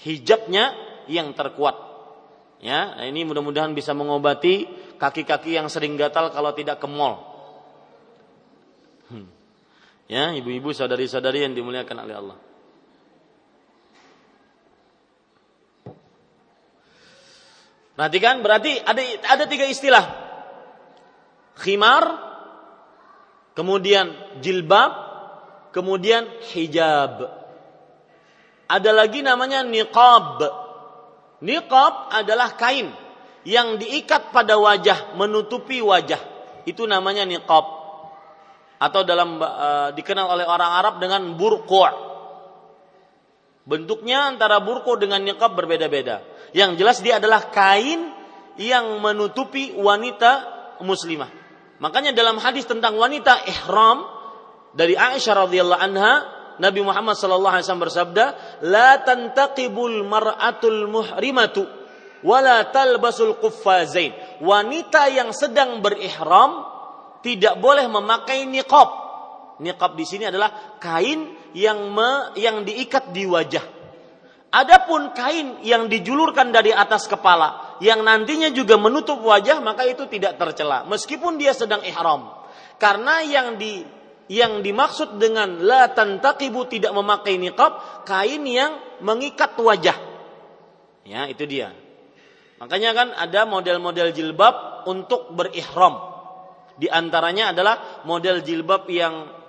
Hijabnya yang terkuat. Ya, nah ini mudah-mudahan bisa mengobati kaki-kaki yang sering gatal kalau tidak ke mall. Hmm. Ya, ibu-ibu, saudari-saudari yang dimuliakan oleh Allah. Perhatikan, berarti ada ada tiga istilah. Khimar, kemudian jilbab, kemudian hijab. Ada lagi namanya niqab. Niqab adalah kain yang diikat pada wajah, menutupi wajah. Itu namanya niqab. Atau dalam uh, dikenal oleh orang Arab dengan burqu'. Bentuknya antara burqu dengan niqab berbeda-beda. Yang jelas dia adalah kain yang menutupi wanita muslimah. Makanya dalam hadis tentang wanita ihram dari Aisyah radhiyallahu anha Nabi Muhammad sallallahu alaihi wasallam bersabda, "La tantaqibul mar'atul muhrimatu wala talbasul quffazain." Wanita yang sedang berihram tidak boleh memakai niqab. Niqab di sini adalah kain yang me, yang diikat di wajah. Adapun kain yang dijulurkan dari atas kepala yang nantinya juga menutup wajah maka itu tidak tercela meskipun dia sedang ihram. Karena yang di yang dimaksud dengan la tantaqibu tidak memakai niqab kain yang mengikat wajah. Ya, itu dia. Makanya kan ada model-model jilbab untuk berihram. Di antaranya adalah model jilbab yang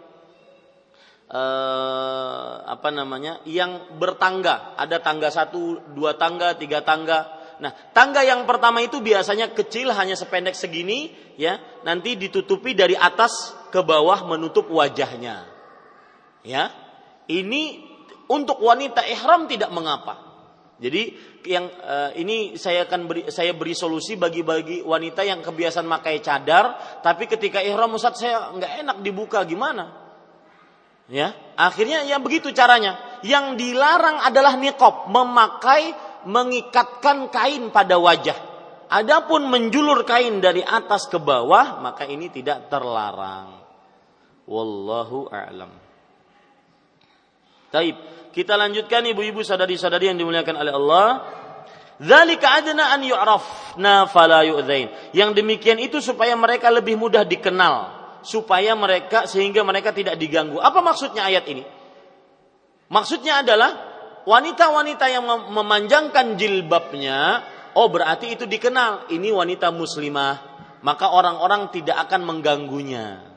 eh, apa namanya? yang bertangga. Ada tangga satu, dua tangga, tiga tangga. Nah, tangga yang pertama itu biasanya kecil hanya sependek segini ya, nanti ditutupi dari atas ke bawah menutup wajahnya. Ya. Ini untuk wanita ihram tidak mengapa. Jadi yang uh, ini saya akan beri saya beri solusi bagi-bagi wanita yang kebiasaan pakai cadar, tapi ketika ihram Ustaz saya nggak enak dibuka gimana? Ya, akhirnya ya begitu caranya. Yang dilarang adalah niqab, memakai mengikatkan kain pada wajah. Adapun menjulur kain dari atas ke bawah, maka ini tidak terlarang. Wallahu a'lam. Taib. Kita lanjutkan ibu-ibu sadari-sadari yang dimuliakan oleh Allah. Dzalika adna an yu'rafna fala yu'dzain. Yang demikian itu supaya mereka lebih mudah dikenal, supaya mereka sehingga mereka tidak diganggu. Apa maksudnya ayat ini? Maksudnya adalah wanita-wanita yang memanjangkan jilbabnya, oh berarti itu dikenal, ini wanita muslimah, maka orang-orang tidak akan mengganggunya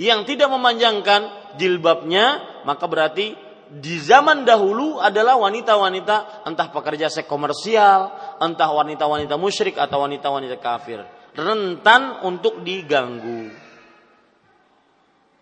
yang tidak memanjangkan jilbabnya, maka berarti di zaman dahulu adalah wanita-wanita entah pekerja seks komersial, entah wanita-wanita musyrik atau wanita-wanita kafir, rentan untuk diganggu.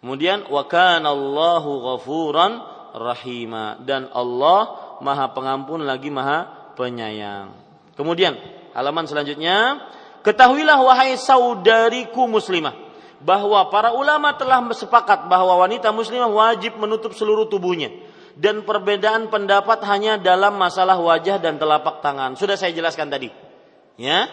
Kemudian wa Allahu ghafuran rahima dan Allah Maha Pengampun lagi Maha Penyayang. Kemudian halaman selanjutnya, ketahuilah wahai saudariku muslimah bahwa para ulama telah sepakat bahwa wanita muslimah wajib menutup seluruh tubuhnya dan perbedaan pendapat hanya dalam masalah wajah dan telapak tangan. Sudah saya jelaskan tadi. Ya.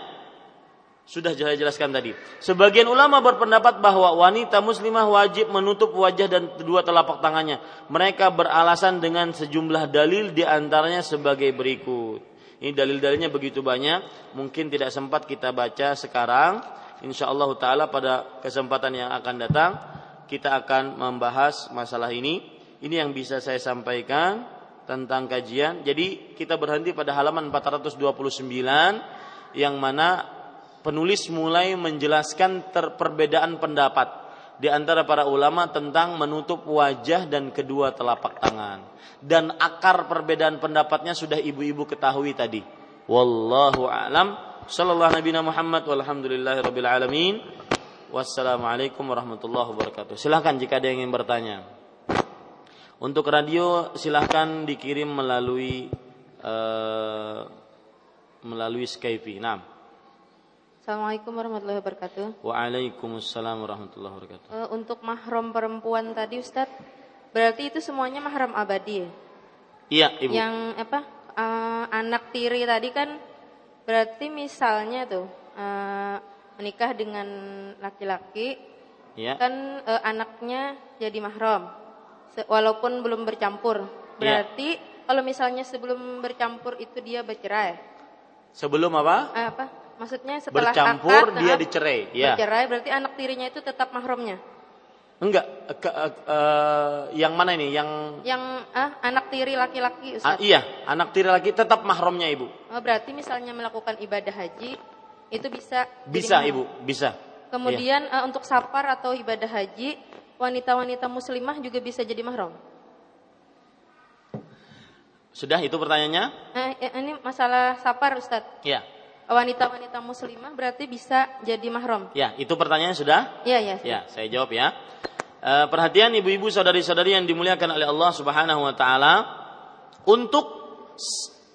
Sudah saya jelaskan tadi. Sebagian ulama berpendapat bahwa wanita muslimah wajib menutup wajah dan kedua telapak tangannya. Mereka beralasan dengan sejumlah dalil di antaranya sebagai berikut. Ini dalil-dalilnya begitu banyak, mungkin tidak sempat kita baca sekarang insyaallah taala pada kesempatan yang akan datang kita akan membahas masalah ini. Ini yang bisa saya sampaikan. tentang kajian. Jadi kita berhenti pada halaman 429 yang mana penulis mulai menjelaskan perbedaan pendapat di antara para ulama tentang menutup wajah dan kedua telapak tangan. Dan akar perbedaan pendapatnya sudah ibu-ibu ketahui tadi. Wallahu a'lam. Sallallahu Nabi Muhammad walhamdulillahi rabbil alamin. Wassalamualaikum warahmatullahi wabarakatuh. Silahkan jika ada yang ingin bertanya. Untuk radio silahkan dikirim melalui uh, melalui Skype. Nah. Assalamualaikum warahmatullahi wabarakatuh. Waalaikumsalam warahmatullahi wabarakatuh. Uh, untuk mahram perempuan tadi Ustadz, berarti itu semuanya mahram abadi ya? Iya, Ibu. Yang apa? Uh, anak tiri tadi kan berarti misalnya tuh uh, menikah dengan laki-laki, ya. kan uh, anaknya jadi mahram walaupun belum bercampur. Iya. Berarti ya. kalau misalnya sebelum bercampur itu dia bercerai. Sebelum apa? Eh, apa? Maksudnya setelah bercampur akad, dia nah, dicerai. Ya. Bercerai berarti anak tirinya itu tetap mahramnya. Enggak, ke, uh, uh, yang mana ini? Yang yang ah, anak tiri laki-laki. Uh, iya, anak tiri laki tetap mahramnya ibu. Oh, berarti misalnya melakukan ibadah haji itu bisa. Bisa ibu, bisa. Kemudian iya. uh, untuk safar atau ibadah haji wanita-wanita muslimah juga bisa jadi mahram? Sudah itu pertanyaannya? Eh, ini masalah safar Ustaz. Ya. Wanita-wanita muslimah berarti bisa jadi mahram. Ya, itu pertanyaannya sudah? Iya, iya. Ya, saya jawab ya. E, perhatian ibu-ibu saudari-saudari yang dimuliakan oleh Allah Subhanahu wa taala untuk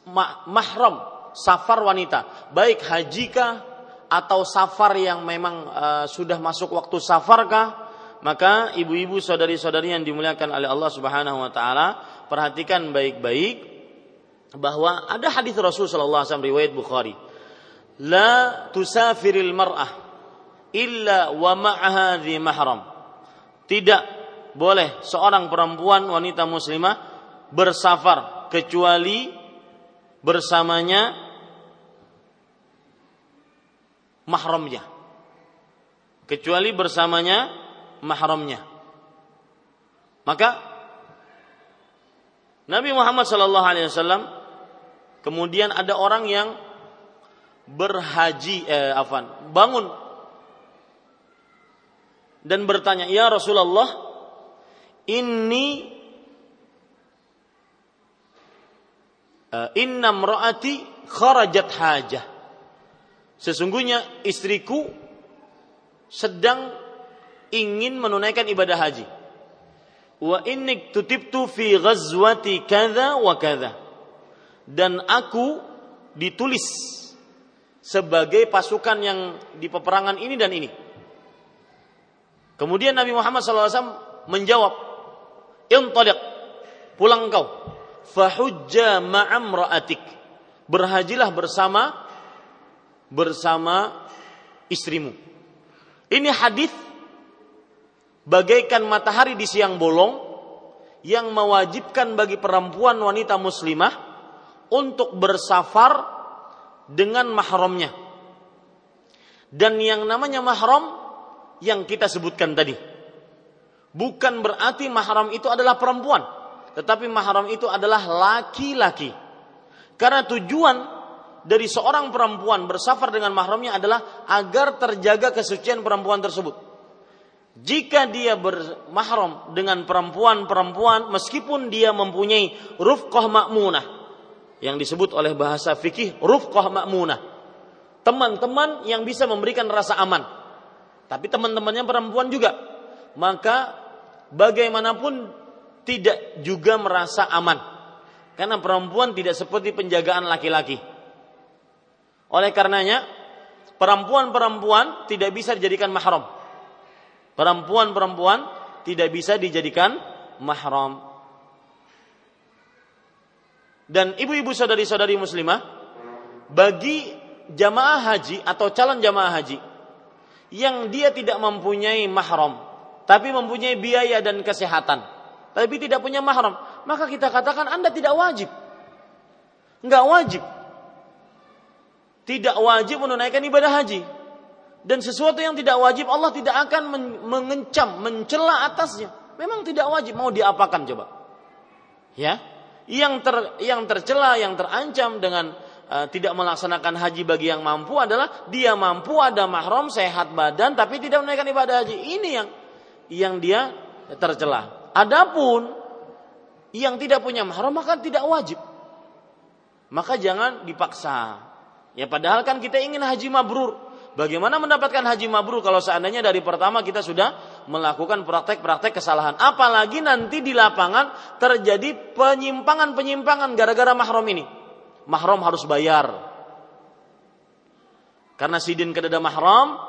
ma mahram safar wanita, baik hajikah atau safar yang memang uh, sudah masuk waktu safarkah maka ibu-ibu saudari-saudari yang dimuliakan oleh Allah Subhanahu wa taala, perhatikan baik-baik bahwa ada hadis Rasul sallallahu alaihi wasallam riwayat Bukhari. La tusafiril mar'ah illa wa ma'aha dhi mahram. Tidak boleh seorang perempuan wanita muslimah bersafar kecuali bersamanya mahramnya. Kecuali bersamanya mahramnya. Maka Nabi Muhammad Shallallahu Alaihi Wasallam kemudian ada orang yang berhaji, eh, afan, bangun dan bertanya, ya Rasulullah, ini uh, inna mraati kharajat hajah. Sesungguhnya istriku sedang ingin menunaikan ibadah haji. Wa innik tutibtu fi ghazwati kadza wa kadza. Dan aku ditulis sebagai pasukan yang di peperangan ini dan ini. Kemudian Nabi Muhammad SAW menjawab, Intaliq, pulang engkau. Fahujja ma'am ra'atik. Berhajilah bersama bersama istrimu. Ini hadis bagaikan matahari di siang bolong yang mewajibkan bagi perempuan wanita muslimah untuk bersafar dengan mahramnya. Dan yang namanya mahram yang kita sebutkan tadi. Bukan berarti mahram itu adalah perempuan, tetapi mahram itu adalah laki-laki. Karena tujuan dari seorang perempuan bersafar dengan mahramnya adalah agar terjaga kesucian perempuan tersebut jika dia bermahram dengan perempuan-perempuan meskipun dia mempunyai rufqah makmunah yang disebut oleh bahasa fikih rufqah makmunah teman-teman yang bisa memberikan rasa aman. Tapi teman-temannya perempuan juga. Maka bagaimanapun tidak juga merasa aman. Karena perempuan tidak seperti penjagaan laki-laki. Oleh karenanya perempuan-perempuan tidak bisa dijadikan mahram. Perempuan-perempuan tidak bisa dijadikan mahram. Dan ibu-ibu saudari-saudari muslimah, bagi jamaah haji atau calon jamaah haji yang dia tidak mempunyai mahram, tapi mempunyai biaya dan kesehatan, tapi tidak punya mahram, maka kita katakan Anda tidak wajib. Enggak wajib. Tidak wajib menunaikan ibadah haji dan sesuatu yang tidak wajib Allah tidak akan mengencam, mencela atasnya. Memang tidak wajib mau diapakan coba. Ya. Yang ter, yang tercela, yang terancam dengan uh, tidak melaksanakan haji bagi yang mampu adalah dia mampu ada mahram sehat badan tapi tidak menaikkan ibadah haji. Ini yang yang dia tercela. Adapun yang tidak punya mahram maka tidak wajib. Maka jangan dipaksa. Ya padahal kan kita ingin haji mabrur. Bagaimana mendapatkan haji mabrur kalau seandainya dari pertama kita sudah melakukan praktek-praktek kesalahan. Apalagi nanti di lapangan terjadi penyimpangan-penyimpangan gara-gara mahram ini. Mahram harus bayar. Karena sidin kedada mahram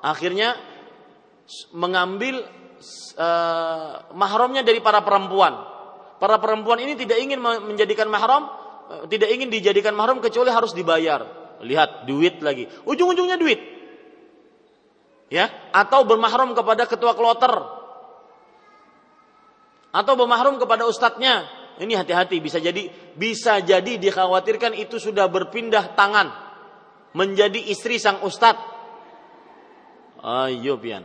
akhirnya mengambil uh, mahramnya dari para perempuan. Para perempuan ini tidak ingin menjadikan mahram, uh, tidak ingin dijadikan mahram kecuali harus dibayar lihat duit lagi. Ujung-ujungnya duit. Ya, atau bermahram kepada ketua kloter. Atau bermahram kepada ustadznya. Ini hati-hati bisa jadi bisa jadi dikhawatirkan itu sudah berpindah tangan menjadi istri sang ustadz. Ayo pian.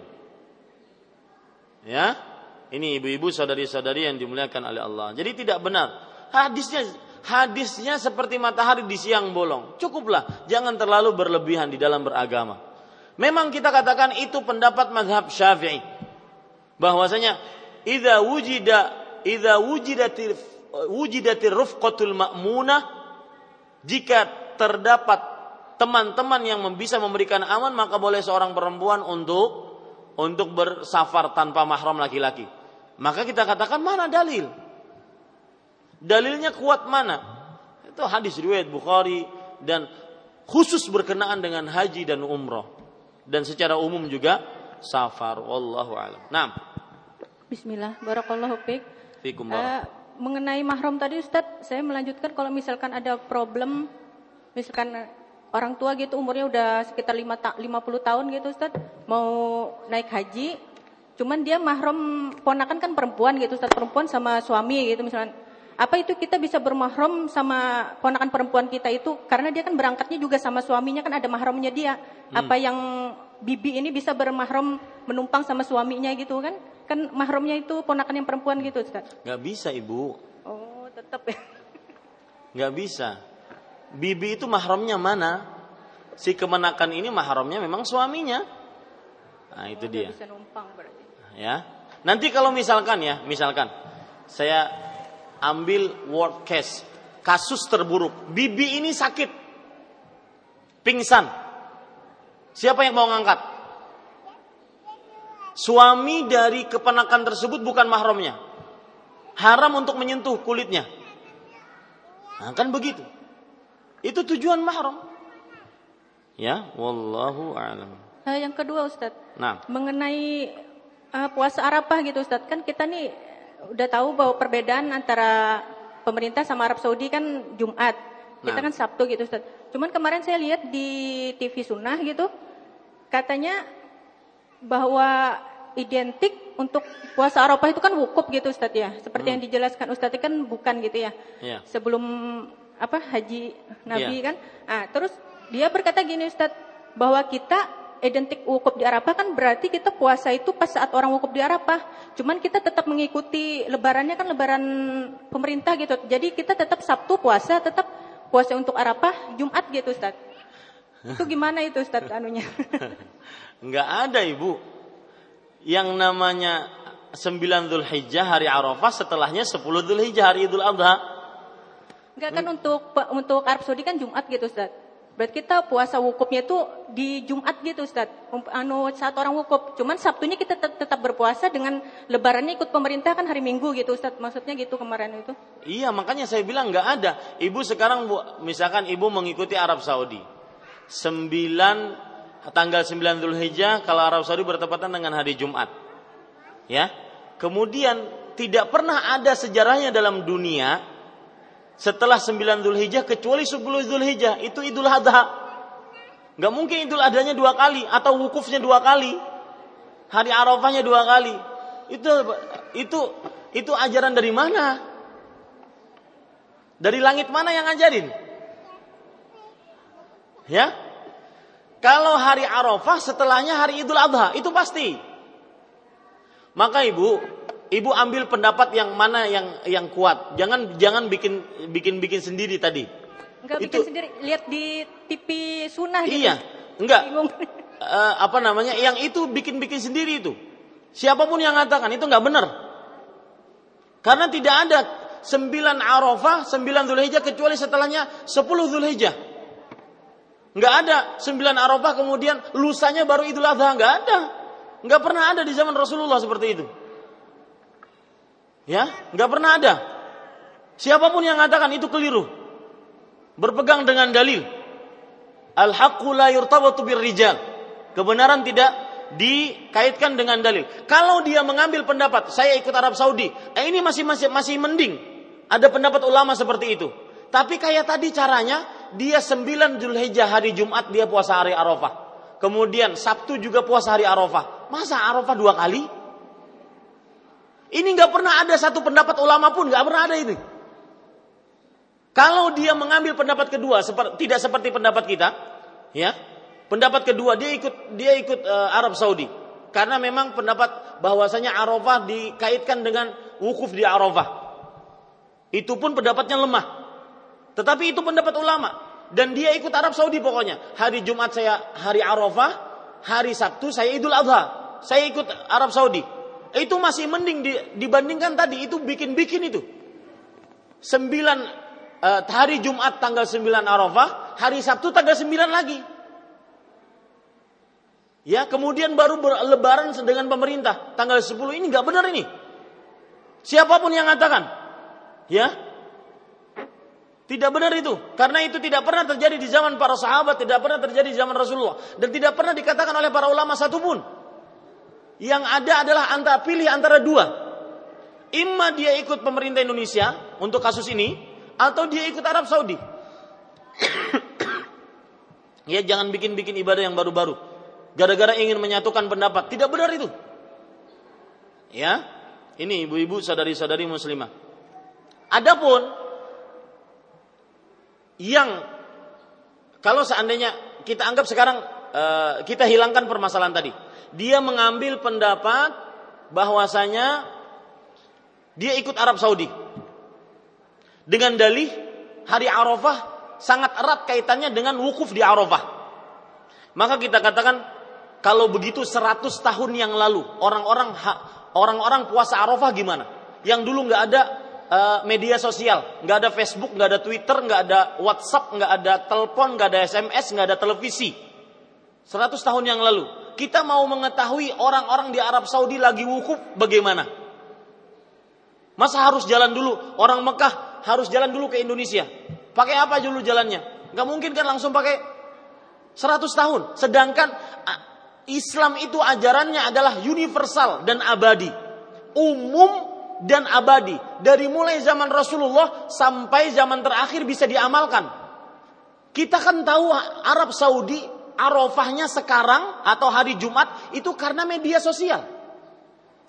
Ya, ini ibu-ibu saudari-saudari yang dimuliakan oleh Allah. Jadi tidak benar. Hadisnya hadisnya seperti matahari di siang bolong. Cukuplah, jangan terlalu berlebihan di dalam beragama. Memang kita katakan itu pendapat mazhab Syafi'i. Bahwasanya idza wujida idza wujidatir wujidatir rufqatul ma'munah jika terdapat teman-teman yang bisa memberikan aman maka boleh seorang perempuan untuk untuk bersafar tanpa mahram laki-laki. Maka kita katakan mana dalil? Dalilnya kuat mana? Itu hadis riwayat Bukhari dan khusus berkenaan dengan haji dan umroh dan secara umum juga safar wallahu alam. Nah. Bismillah, barakallahu fiik. Uh, mengenai mahram tadi Ustaz, saya melanjutkan kalau misalkan ada problem misalkan orang tua gitu umurnya udah sekitar 5 50 tahun gitu Ustaz, mau naik haji, cuman dia mahram ponakan kan perempuan gitu Ustaz, perempuan sama suami gitu misalkan apa itu kita bisa bermahram sama ponakan perempuan kita itu karena dia kan berangkatnya juga sama suaminya kan ada mahramnya dia. Hmm. Apa yang bibi ini bisa bermahram menumpang sama suaminya gitu kan? Kan mahramnya itu ponakan yang perempuan gitu, Ustaz. Gak bisa, Ibu. Oh, tetap ya. Gak bisa. Bibi itu mahramnya mana? Si kemenakan ini mahramnya memang suaminya. Nah, itu oh, dia. Bisa numpang berarti. Ya. Nanti kalau misalkan ya, misalkan saya ambil world case, kasus terburuk. Bibi ini sakit, pingsan. Siapa yang mau ngangkat? Suami dari kepenakan tersebut bukan mahramnya. Haram untuk menyentuh kulitnya. Nah, kan begitu. Itu tujuan mahram. Ya, wallahu a'lam. Uh, yang kedua Ustadz, nah. mengenai uh, puasa Arafah gitu Ustadz, kan kita nih udah tahu bahwa perbedaan antara pemerintah sama Arab Saudi kan Jumat. Kita nah. kan Sabtu gitu Ustaz. Cuman kemarin saya lihat di TV Sunnah gitu katanya bahwa identik untuk puasa Arafah itu kan wukuf gitu Ustaz ya. Seperti hmm. yang dijelaskan Ustaz kan bukan gitu ya. Yeah. Sebelum apa haji Nabi yeah. kan. Ah, terus dia berkata gini Ustaz bahwa kita identik wukuf di Arafah kan berarti kita puasa itu pas saat orang wukuf di Arafah. Cuman kita tetap mengikuti lebarannya kan lebaran pemerintah gitu. Jadi kita tetap Sabtu puasa, tetap puasa untuk Arafah, Jumat gitu Ustaz. Itu gimana itu Ustaz anunya? Enggak ada Ibu. Yang namanya 9 Hijjah hari Arafah setelahnya 10 Hijjah hari Idul Adha. Enggak kan untuk untuk Arab Saudi kan Jumat gitu Ustaz. Berarti kita puasa wukufnya itu di Jumat gitu Ustaz. Anu saat orang wukuf. Cuman Sabtunya kita tetap, tetap berpuasa dengan lebarannya ikut pemerintah kan hari Minggu gitu Ustaz. Maksudnya gitu kemarin itu. Iya, makanya saya bilang nggak ada. Ibu sekarang misalkan ibu mengikuti Arab Saudi. 9 tanggal 9 Zulhijjah kalau Arab Saudi bertepatan dengan hari Jumat. Ya. Kemudian tidak pernah ada sejarahnya dalam dunia setelah 9 Zulhijjah kecuali 10 Zulhijjah itu Idul Adha. Gak mungkin Idul Adhanya dua kali atau wukufnya dua kali. Hari Arafahnya dua kali. Itu itu itu ajaran dari mana? Dari langit mana yang ngajarin? Ya? Kalau hari Arafah setelahnya hari Idul Adha, itu pasti. Maka Ibu, Ibu ambil pendapat yang mana yang yang kuat. Jangan jangan bikin bikin bikin sendiri tadi. Enggak bikin sendiri, lihat di TV sunnah gitu. Iya, enggak. Uh, apa namanya? Yang itu bikin-bikin sendiri itu. Siapa pun yang mengatakan itu enggak benar. Karena tidak ada sembilan Arafah, sembilan Zulhijjah kecuali setelahnya sepuluh Zulhijjah. Enggak ada sembilan Arafah kemudian lusanya baru Idul Adha, enggak ada. Enggak pernah ada di zaman Rasulullah seperti itu. Ya, nggak pernah ada. Siapa pun yang mengatakan itu keliru. Berpegang dengan dalil. Al-haqqu la yurtabatu rijal. Kebenaran tidak dikaitkan dengan dalil. Kalau dia mengambil pendapat, saya ikut Arab Saudi, eh ini masih masih masih mending. Ada pendapat ulama seperti itu. Tapi kayak tadi caranya, dia 9 Zulhijjah hari Jumat dia puasa hari Arafah. Kemudian Sabtu juga puasa hari Arafah. Masa Arafah dua kali? Ini nggak pernah ada satu pendapat ulama pun nggak pernah ada ini. Kalau dia mengambil pendapat kedua tidak seperti pendapat kita, ya, pendapat kedua dia ikut dia ikut uh, Arab Saudi karena memang pendapat bahwasanya Arafah dikaitkan dengan wukuf di Arafah. Itu pun pendapatnya lemah. Tetapi itu pendapat ulama dan dia ikut Arab Saudi pokoknya. Hari Jumat saya hari Arafah, hari Sabtu saya Idul Adha. Saya ikut Arab Saudi. Itu masih mending dibandingkan tadi itu bikin-bikin itu. Sembilan uh, hari Jumat tanggal sembilan Arafah, hari Sabtu tanggal sembilan lagi. Ya, kemudian baru lebaran dengan pemerintah tanggal sepuluh ini nggak benar ini. Siapa pun yang mengatakan, ya, tidak benar itu. Karena itu tidak pernah terjadi di zaman para sahabat, tidak pernah terjadi di zaman Rasulullah. Dan tidak pernah dikatakan oleh para ulama satupun. Yang ada adalah antara pilih antara dua. Imma dia ikut pemerintah Indonesia untuk kasus ini atau dia ikut Arab Saudi. ya jangan bikin-bikin ibadah yang baru-baru. Gara-gara ingin menyatukan pendapat. Tidak benar itu. Ya. Ini ibu-ibu saudari-saudari muslimah. Adapun yang kalau seandainya kita anggap sekarang uh, kita hilangkan permasalahan tadi dia mengambil pendapat bahwasanya dia ikut Arab Saudi. Dengan dalih hari Arafah sangat erat kaitannya dengan wukuf di Arafah. Maka kita katakan kalau begitu 100 tahun yang lalu orang-orang orang-orang puasa Arafah gimana? Yang dulu nggak ada uh, media sosial, nggak ada Facebook, nggak ada Twitter, nggak ada WhatsApp, nggak ada telepon, nggak ada SMS, nggak ada televisi. 100 tahun yang lalu kita mau mengetahui orang-orang di Arab Saudi lagi wukuf bagaimana? Masa harus jalan dulu? Orang Mekah harus jalan dulu ke Indonesia. Pakai apa dulu jalannya? Gak mungkin kan langsung pakai 100 tahun. Sedangkan Islam itu ajarannya adalah universal dan abadi. Umum dan abadi. Dari mulai zaman Rasulullah sampai zaman terakhir bisa diamalkan. Kita kan tahu Arab Saudi Arafahnya sekarang atau hari Jumat itu karena media sosial.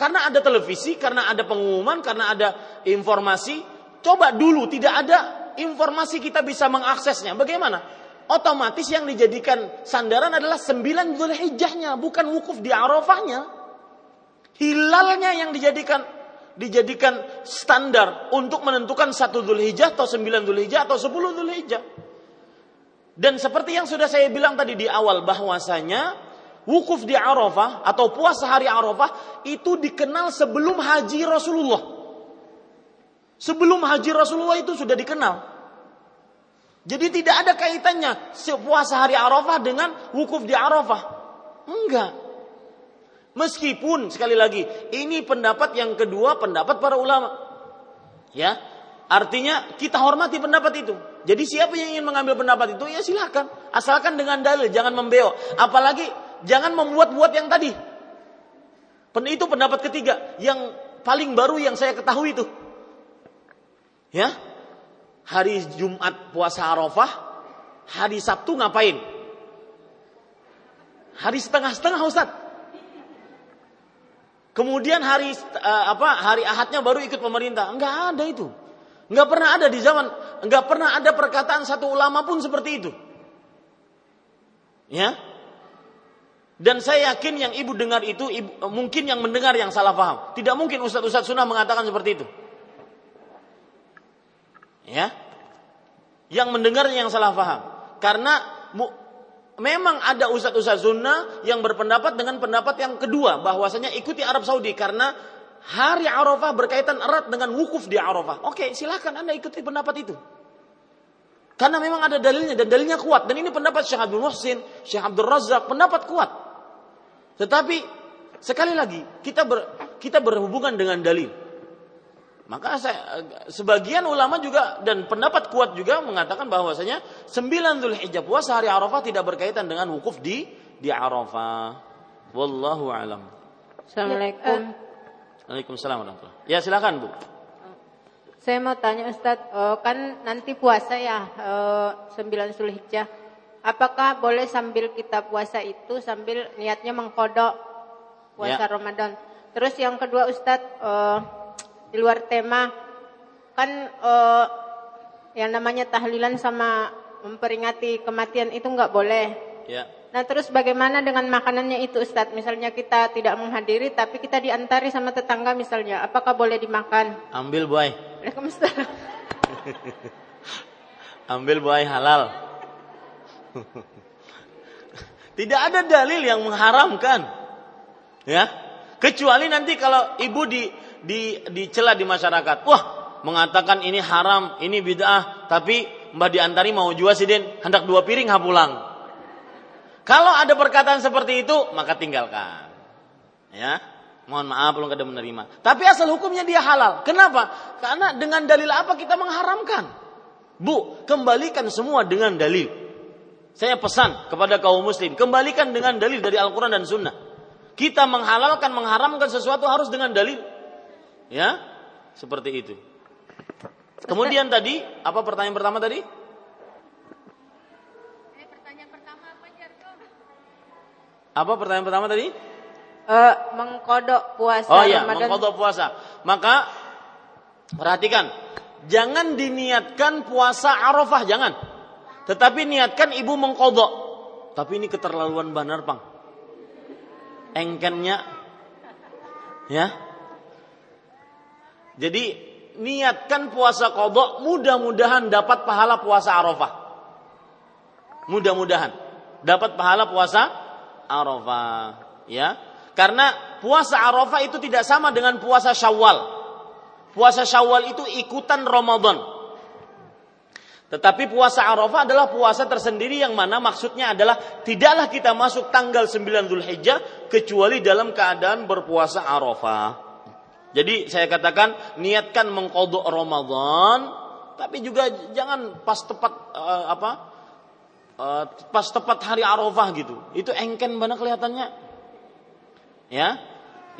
Karena ada televisi, karena ada pengumuman, karena ada informasi. Coba dulu tidak ada informasi kita bisa mengaksesnya. Bagaimana? Otomatis yang dijadikan sandaran adalah sembilan Zulhijjahnya, bukan wukuf di Arafahnya. Hilalnya yang dijadikan dijadikan standar untuk menentukan satu Zulhijjah atau sembilan Zulhijjah atau sepuluh Zulhijjah. Dan seperti yang sudah saya bilang tadi di awal bahwasanya wukuf di Arafah atau puasa hari Arafah itu dikenal sebelum haji Rasulullah. Sebelum haji Rasulullah itu sudah dikenal. Jadi tidak ada kaitannya puasa hari Arafah dengan wukuf di Arafah. Enggak. Meskipun sekali lagi ini pendapat yang kedua pendapat para ulama. Ya, Artinya kita hormati pendapat itu. Jadi siapa yang ingin mengambil pendapat itu ya silakan. Asalkan dengan dalil, jangan membeo. Apalagi jangan membuat-buat yang tadi. Itu pendapat ketiga yang paling baru yang saya ketahui itu. Ya. Hari Jumat puasa Arafah, hari Sabtu ngapain? Hari setengah-setengah Ustaz. Kemudian hari uh, apa? Hari Ahadnya baru ikut pemerintah. Enggak ada itu. Nggak pernah ada di zaman, nggak pernah ada perkataan satu ulama pun seperti itu. Ya. Dan saya yakin yang ibu dengar itu ibu, mungkin yang mendengar yang salah paham. Tidak mungkin ustadz-ustadz sunnah mengatakan seperti itu. Ya, yang mendengar yang salah paham. Karena mu, memang ada ustadz-ustadz sunnah yang berpendapat dengan pendapat yang kedua bahwasanya ikuti Arab Saudi karena hari Arafah berkaitan erat dengan wukuf di Arafah. Oke, silakan Anda ikuti pendapat itu. Karena memang ada dalilnya dan dalilnya kuat dan ini pendapat Syekh Abdul Muhsin, Syekh Abdul Razak, pendapat kuat. Tetapi sekali lagi kita ber, kita berhubungan dengan dalil. Maka saya, sebagian ulama juga dan pendapat kuat juga mengatakan bahwasanya sembilan Zulhijjah puasa hari Arafah tidak berkaitan dengan wukuf di di Arafah. Wallahu alam. Assalamualaikum. Waalaikumsalam warahmatullahi Ya silakan Bu. Saya mau tanya Ustadz, oh, kan nanti puasa ya oh, sembilan Zulhijjah apakah boleh sambil kita puasa itu sambil niatnya mengkodok puasa ya. Ramadan. Terus yang kedua Ustadz uh, di luar tema kan uh, yang namanya tahlilan sama memperingati kematian itu nggak boleh. Ya. Nah terus bagaimana dengan makanannya itu Ustadz? Misalnya kita tidak menghadiri tapi kita diantari sama tetangga misalnya, apakah boleh dimakan? Ambil buah. Ambil buah halal. Tidak ada dalil yang mengharamkan. Ya. Kecuali nanti kalau ibu di di dicela di masyarakat. Wah, mengatakan ini haram, ini bid'ah, tapi Mbak diantari mau jual sidin, hendak dua piring ha pulang. Kalau ada perkataan seperti itu, maka tinggalkan. Ya. Mohon maaf belum kada menerima. Tapi asal hukumnya dia halal. Kenapa? Karena dengan dalil apa kita mengharamkan? Bu, kembalikan semua dengan dalil. Saya pesan kepada kaum muslim, kembalikan dengan dalil dari Al-Quran dan Sunnah. Kita menghalalkan, mengharamkan sesuatu harus dengan dalil. Ya, seperti itu. Kemudian tadi, apa pertanyaan pertama tadi? Eh, pertanyaan pertama apa, Apa pertanyaan pertama tadi? Uh, mengkodok puasa. Oh iya, Ramadan. mengkodok puasa. Maka perhatikan, jangan diniatkan puasa Arafah, jangan. Tetapi niatkan ibu mengkodok. Tapi ini keterlaluan benar pang. Engkennya, ya. Jadi niatkan puasa kodok, mudah-mudahan dapat pahala puasa arafah. Mudah-mudahan dapat pahala puasa arafah, ya. Karena puasa arafah itu tidak sama dengan puasa syawal. Puasa syawal itu ikutan Ramadan. Tetapi puasa Arafah adalah puasa tersendiri yang mana maksudnya adalah tidaklah kita masuk tanggal 9 Zulhijjah kecuali dalam keadaan berpuasa Arafah. Jadi saya katakan niatkan mengkodok Ramadan, tapi juga jangan pas tepat uh, apa uh, pas tepat hari Arafah gitu. Itu engken mana kelihatannya. Ya,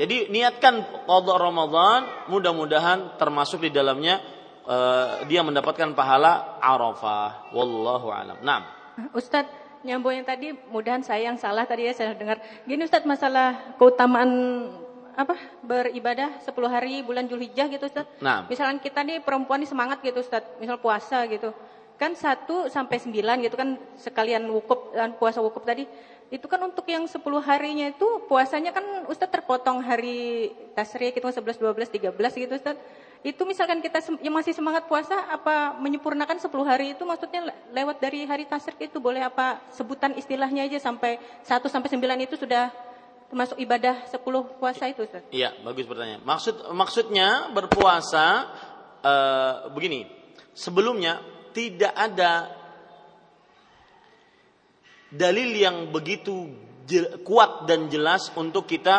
jadi niatkan kodok Ramadan, mudah-mudahan termasuk di dalamnya uh, dia mendapatkan pahala Arafah. Wallahu alam. Nah. Ustadz, nyambung yang tadi, mudahan saya yang salah tadi ya saya dengar. Gini Ustadz, masalah keutamaan apa beribadah 10 hari bulan Julhijjah gitu Ustaz. Nah. Misalkan kita nih perempuan nih semangat gitu Ustaz, misal puasa gitu. Kan 1 sampai 9 gitu kan sekalian wukuf dan puasa wukuf tadi. Itu kan untuk yang 10 harinya itu puasanya kan Ustaz terpotong hari tasrik itu 11 12 13 gitu Ustaz itu misalkan kita yang masih semangat puasa apa menyempurnakan 10 hari itu maksudnya lewat dari hari tasrik itu boleh apa sebutan istilahnya aja sampai 1 sampai 9 itu sudah termasuk ibadah 10 puasa itu Ustaz? Iya, bagus pertanyaan. Maksud maksudnya berpuasa uh, begini. Sebelumnya tidak ada dalil yang begitu kuat dan jelas untuk kita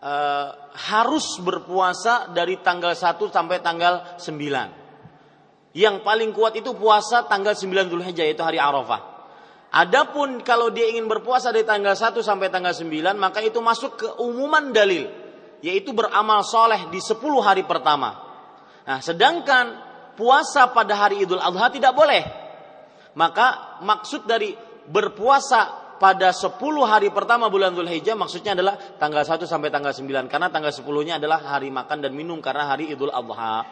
uh, harus berpuasa dari tanggal 1 sampai tanggal 9. Yang paling kuat itu puasa tanggal 9 Zulhijjah yaitu hari Arafah. Adapun kalau dia ingin berpuasa dari tanggal 1 sampai tanggal 9 maka itu masuk ke umuman dalil yaitu beramal soleh di 10 hari pertama. Nah, sedangkan puasa pada hari Idul Adha tidak boleh. Maka maksud dari berpuasa pada 10 hari pertama bulan Dzulhijjah maksudnya adalah tanggal 1 sampai tanggal 9 karena tanggal 10-nya adalah hari makan dan minum karena hari Idul Adha.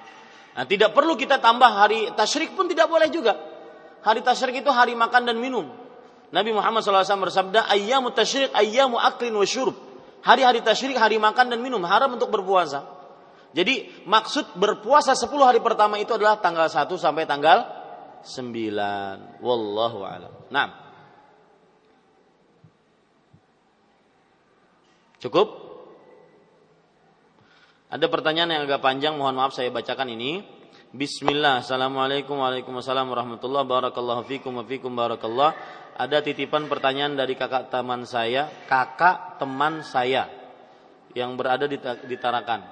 Nah, tidak perlu kita tambah hari tasyrik pun tidak boleh juga. Hari tasyrik itu hari makan dan minum. Nabi Muhammad SAW bersabda, ayyamu tasyrik, ayyamu aklin wa syurub. Hari-hari tasyrik, hari makan dan minum, haram untuk berpuasa. Jadi maksud berpuasa 10 hari pertama itu adalah tanggal 1 sampai tanggal 9. Wallahu a'lam. Nah. Cukup? Ada pertanyaan yang agak panjang, mohon maaf saya bacakan ini. Bismillah, Assalamualaikum Waalaikumsalam warahmatullahi Barakallahu fikum fikum barakallah Ada titipan pertanyaan dari kakak teman saya Kakak teman saya Yang berada di Tarakan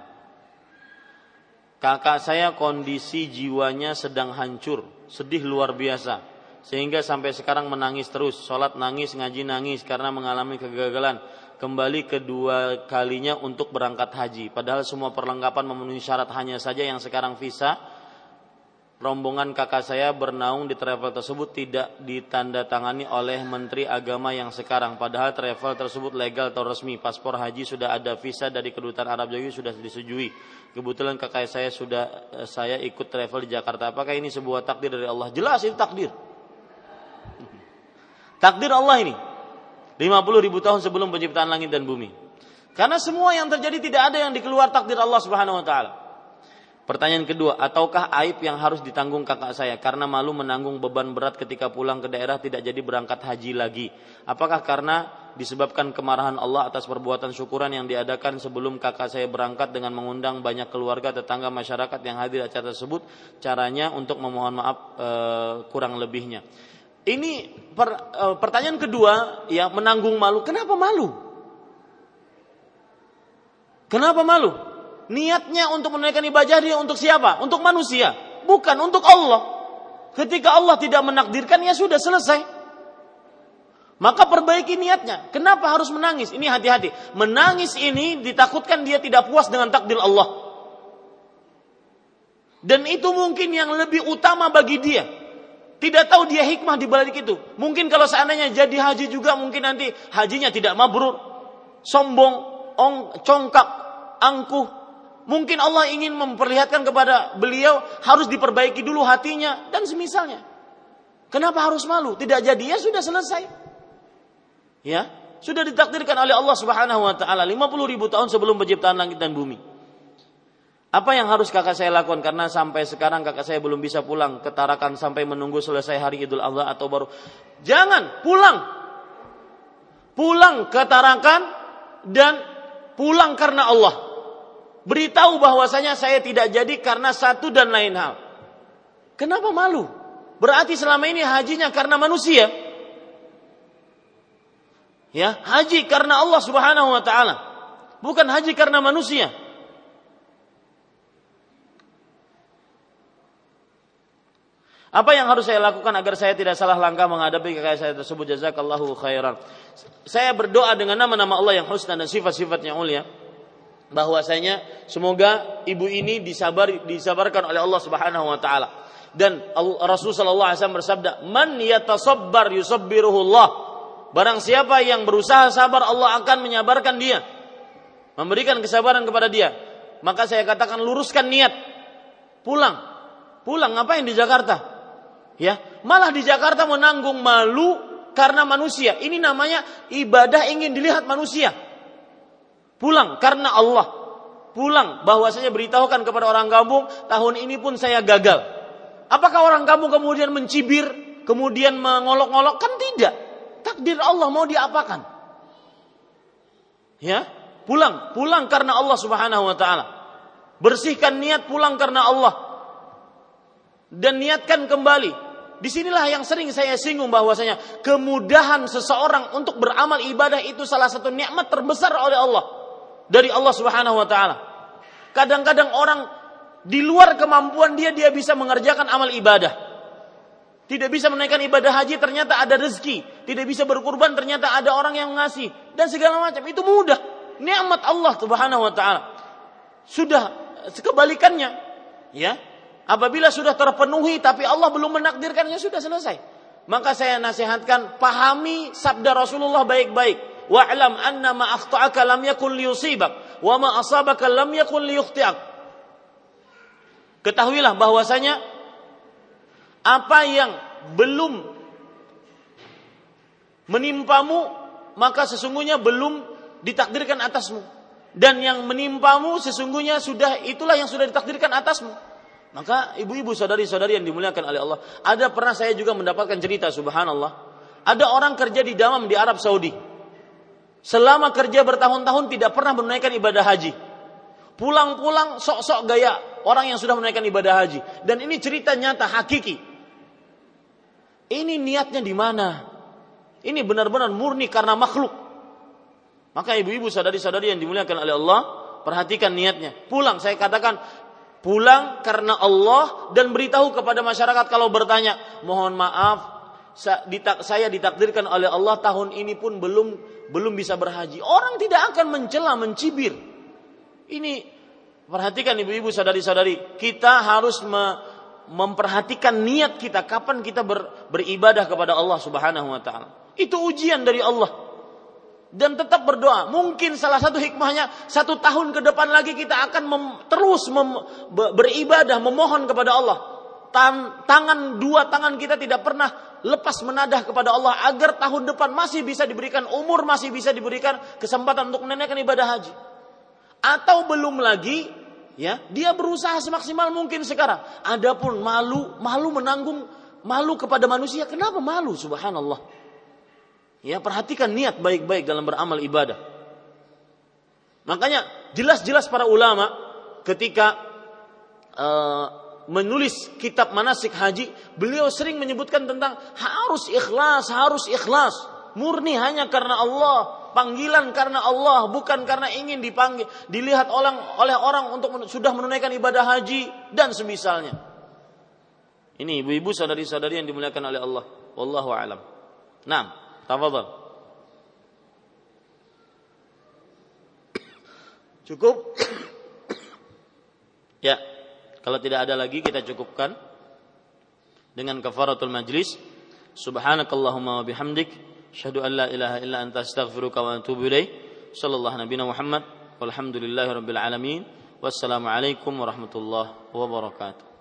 Kakak saya kondisi jiwanya sedang hancur Sedih luar biasa Sehingga sampai sekarang menangis terus Sholat nangis, ngaji nangis Karena mengalami kegagalan Kembali kedua kalinya untuk berangkat haji Padahal semua perlengkapan memenuhi syarat Hanya saja yang sekarang visa rombongan kakak saya bernaung di travel tersebut tidak ditandatangani oleh Menteri Agama yang sekarang. Padahal travel tersebut legal atau resmi. Paspor haji sudah ada, visa dari kedutaan Arab Saudi sudah disetujui. Kebetulan kakak saya sudah eh, saya ikut travel di Jakarta. Apakah ini sebuah takdir dari Allah? Jelas itu takdir. Takdir Allah ini. 50 ribu tahun sebelum penciptaan langit dan bumi. Karena semua yang terjadi tidak ada yang dikeluar takdir Allah Subhanahu wa taala. Pertanyaan kedua, ataukah aib yang harus ditanggung kakak saya karena malu menanggung beban berat ketika pulang ke daerah tidak jadi berangkat haji lagi? Apakah karena disebabkan kemarahan Allah atas perbuatan syukuran yang diadakan sebelum kakak saya berangkat dengan mengundang banyak keluarga, tetangga, masyarakat yang hadir acara tersebut? Caranya untuk memohon maaf e, kurang lebihnya. Ini per, e, pertanyaan kedua, ya menanggung malu. Kenapa malu? Kenapa malu? Niatnya untuk menunaikan ibadah dia untuk siapa? Untuk manusia, bukan untuk Allah. Ketika Allah tidak menakdirkan ya sudah selesai. Maka perbaiki niatnya. Kenapa harus menangis? Ini hati-hati. Menangis ini ditakutkan dia tidak puas dengan takdir Allah. Dan itu mungkin yang lebih utama bagi dia. Tidak tahu dia hikmah di balik itu. Mungkin kalau seandainya jadi haji juga mungkin nanti hajinya tidak mabrur, sombong, ong, congkak, angkuh, Mungkin Allah ingin memperlihatkan kepada beliau harus diperbaiki dulu hatinya dan semisalnya. Kenapa harus malu? Tidak jadi ya sudah selesai. Ya, sudah ditakdirkan oleh Allah Subhanahu wa taala 50 ribu tahun sebelum penciptaan langit dan bumi. Apa yang harus kakak saya lakukan karena sampai sekarang kakak saya belum bisa pulang ke Tarakan sampai menunggu selesai hari Idul Adha atau baru. Jangan pulang. Pulang ke Tarakan dan pulang karena Allah. Beritahu bahwasanya saya tidak jadi karena satu dan lain hal. Kenapa malu? Berarti selama ini hajinya karena manusia. Ya, haji karena Allah Subhanahu wa taala. Bukan haji karena manusia. Apa yang harus saya lakukan agar saya tidak salah langkah menghadapi kekayaan saya tersebut? Jazakallahu khairan. Saya berdoa dengan nama-nama Allah yang husna dan sifat-sifatnya mulia bahwasanya semoga ibu ini disabar disabarkan oleh Allah Subhanahu wa taala. Dan Rasul sallallahu alaihi wasallam bersabda, "Man yatasabbar yusabbiruhullah." Barang siapa yang berusaha sabar, Allah akan menyabarkan dia. Memberikan kesabaran kepada dia. Maka saya katakan luruskan niat. Pulang. Pulang ngapain di Jakarta? Ya, malah di Jakarta menanggung malu karena manusia. Ini namanya ibadah ingin dilihat manusia. Pulang karena Allah. Pulang bahwasanya beritahukan kepada orang kampung, tahun ini pun saya gagal. Apakah orang kampung kemudian mencibir, kemudian mengolok-olok? Kan tidak. Takdir Allah mau diapakan? Ya, pulang, pulang karena Allah Subhanahu wa taala. Bersihkan niat pulang karena Allah. Dan niatkan kembali Di sinilah yang sering saya singgung bahwasanya kemudahan seseorang untuk beramal ibadah itu salah satu nikmat terbesar oleh Allah dari Allah Subhanahu wa taala. Kadang-kadang orang di luar kemampuan dia dia bisa mengerjakan amal ibadah. Tidak bisa menaikkan ibadah haji ternyata ada rezeki, tidak bisa berkurban ternyata ada orang yang ngasih dan segala macam. Itu mudah. Nikmat Allah Subhanahu wa taala. Sudah sekebalikannya, ya. Apabila sudah terpenuhi tapi Allah belum menakdirkannya sudah selesai. Maka saya nasihatkan pahami sabda Rasulullah baik-baik wa'lam anna ma akhta'aka lam yakun liyusibak wa ma asabaka lam yakun liyukhti'ak. Ketahuilah bahwasanya apa yang belum menimpamu maka sesungguhnya belum ditakdirkan atasmu dan yang menimpamu sesungguhnya sudah itulah yang sudah ditakdirkan atasmu maka ibu-ibu saudari-saudari yang dimuliakan oleh Allah ada pernah saya juga mendapatkan cerita subhanallah. Ada orang kerja di Damam di Arab Saudi. Selama kerja bertahun-tahun tidak pernah menunaikan ibadah haji. Pulang-pulang sok-sok gaya orang yang sudah menunaikan ibadah haji. Dan ini cerita nyata hakiki. Ini niatnya di mana? Ini benar-benar murni karena makhluk. Maka ibu-ibu sadari-sadari yang dimuliakan oleh Allah, perhatikan niatnya. Pulang, saya katakan pulang karena Allah dan beritahu kepada masyarakat kalau bertanya, mohon maaf, saya ditakdirkan oleh Allah tahun ini pun belum belum bisa berhaji. Orang tidak akan mencela, mencibir. Ini perhatikan ibu-ibu sadari-sadari, kita harus me, memperhatikan niat kita kapan kita ber, beribadah kepada Allah Subhanahu wa taala. Itu ujian dari Allah. Dan tetap berdoa. Mungkin salah satu hikmahnya satu tahun ke depan lagi kita akan mem, terus mem, beribadah, memohon kepada Allah. Tan, tangan dua tangan kita tidak pernah lepas menadah kepada Allah agar tahun depan masih bisa diberikan umur, masih bisa diberikan kesempatan untuk menunaikan ibadah haji. Atau belum lagi, ya dia berusaha semaksimal mungkin sekarang. Adapun malu, malu menanggung malu kepada manusia. Kenapa malu? Subhanallah. Ya, perhatikan niat baik-baik dalam beramal ibadah. Makanya jelas-jelas para ulama ketika uh, menulis kitab manasik haji, beliau sering menyebutkan tentang harus ikhlas, harus ikhlas, murni hanya karena Allah, panggilan karena Allah, bukan karena ingin dipanggil, dilihat orang oleh orang untuk sudah menunaikan ibadah haji dan semisalnya. Ini ibu-ibu saudari-saudari yang dimuliakan oleh Allah. Wallahu alam. Nah, Tafadhal. Cukup? ya. Kalau tidak ada lagi kita cukupkan dengan kafaratul majlis. Subhanakallahumma wa bihamdik asyhadu an la ilaha illa anta astaghfiruka wa atubu ilaik. Sallallahu nabiyana Muhammad walhamdulillahi rabbil alamin. Wassalamualaikum warahmatullahi wabarakatuh.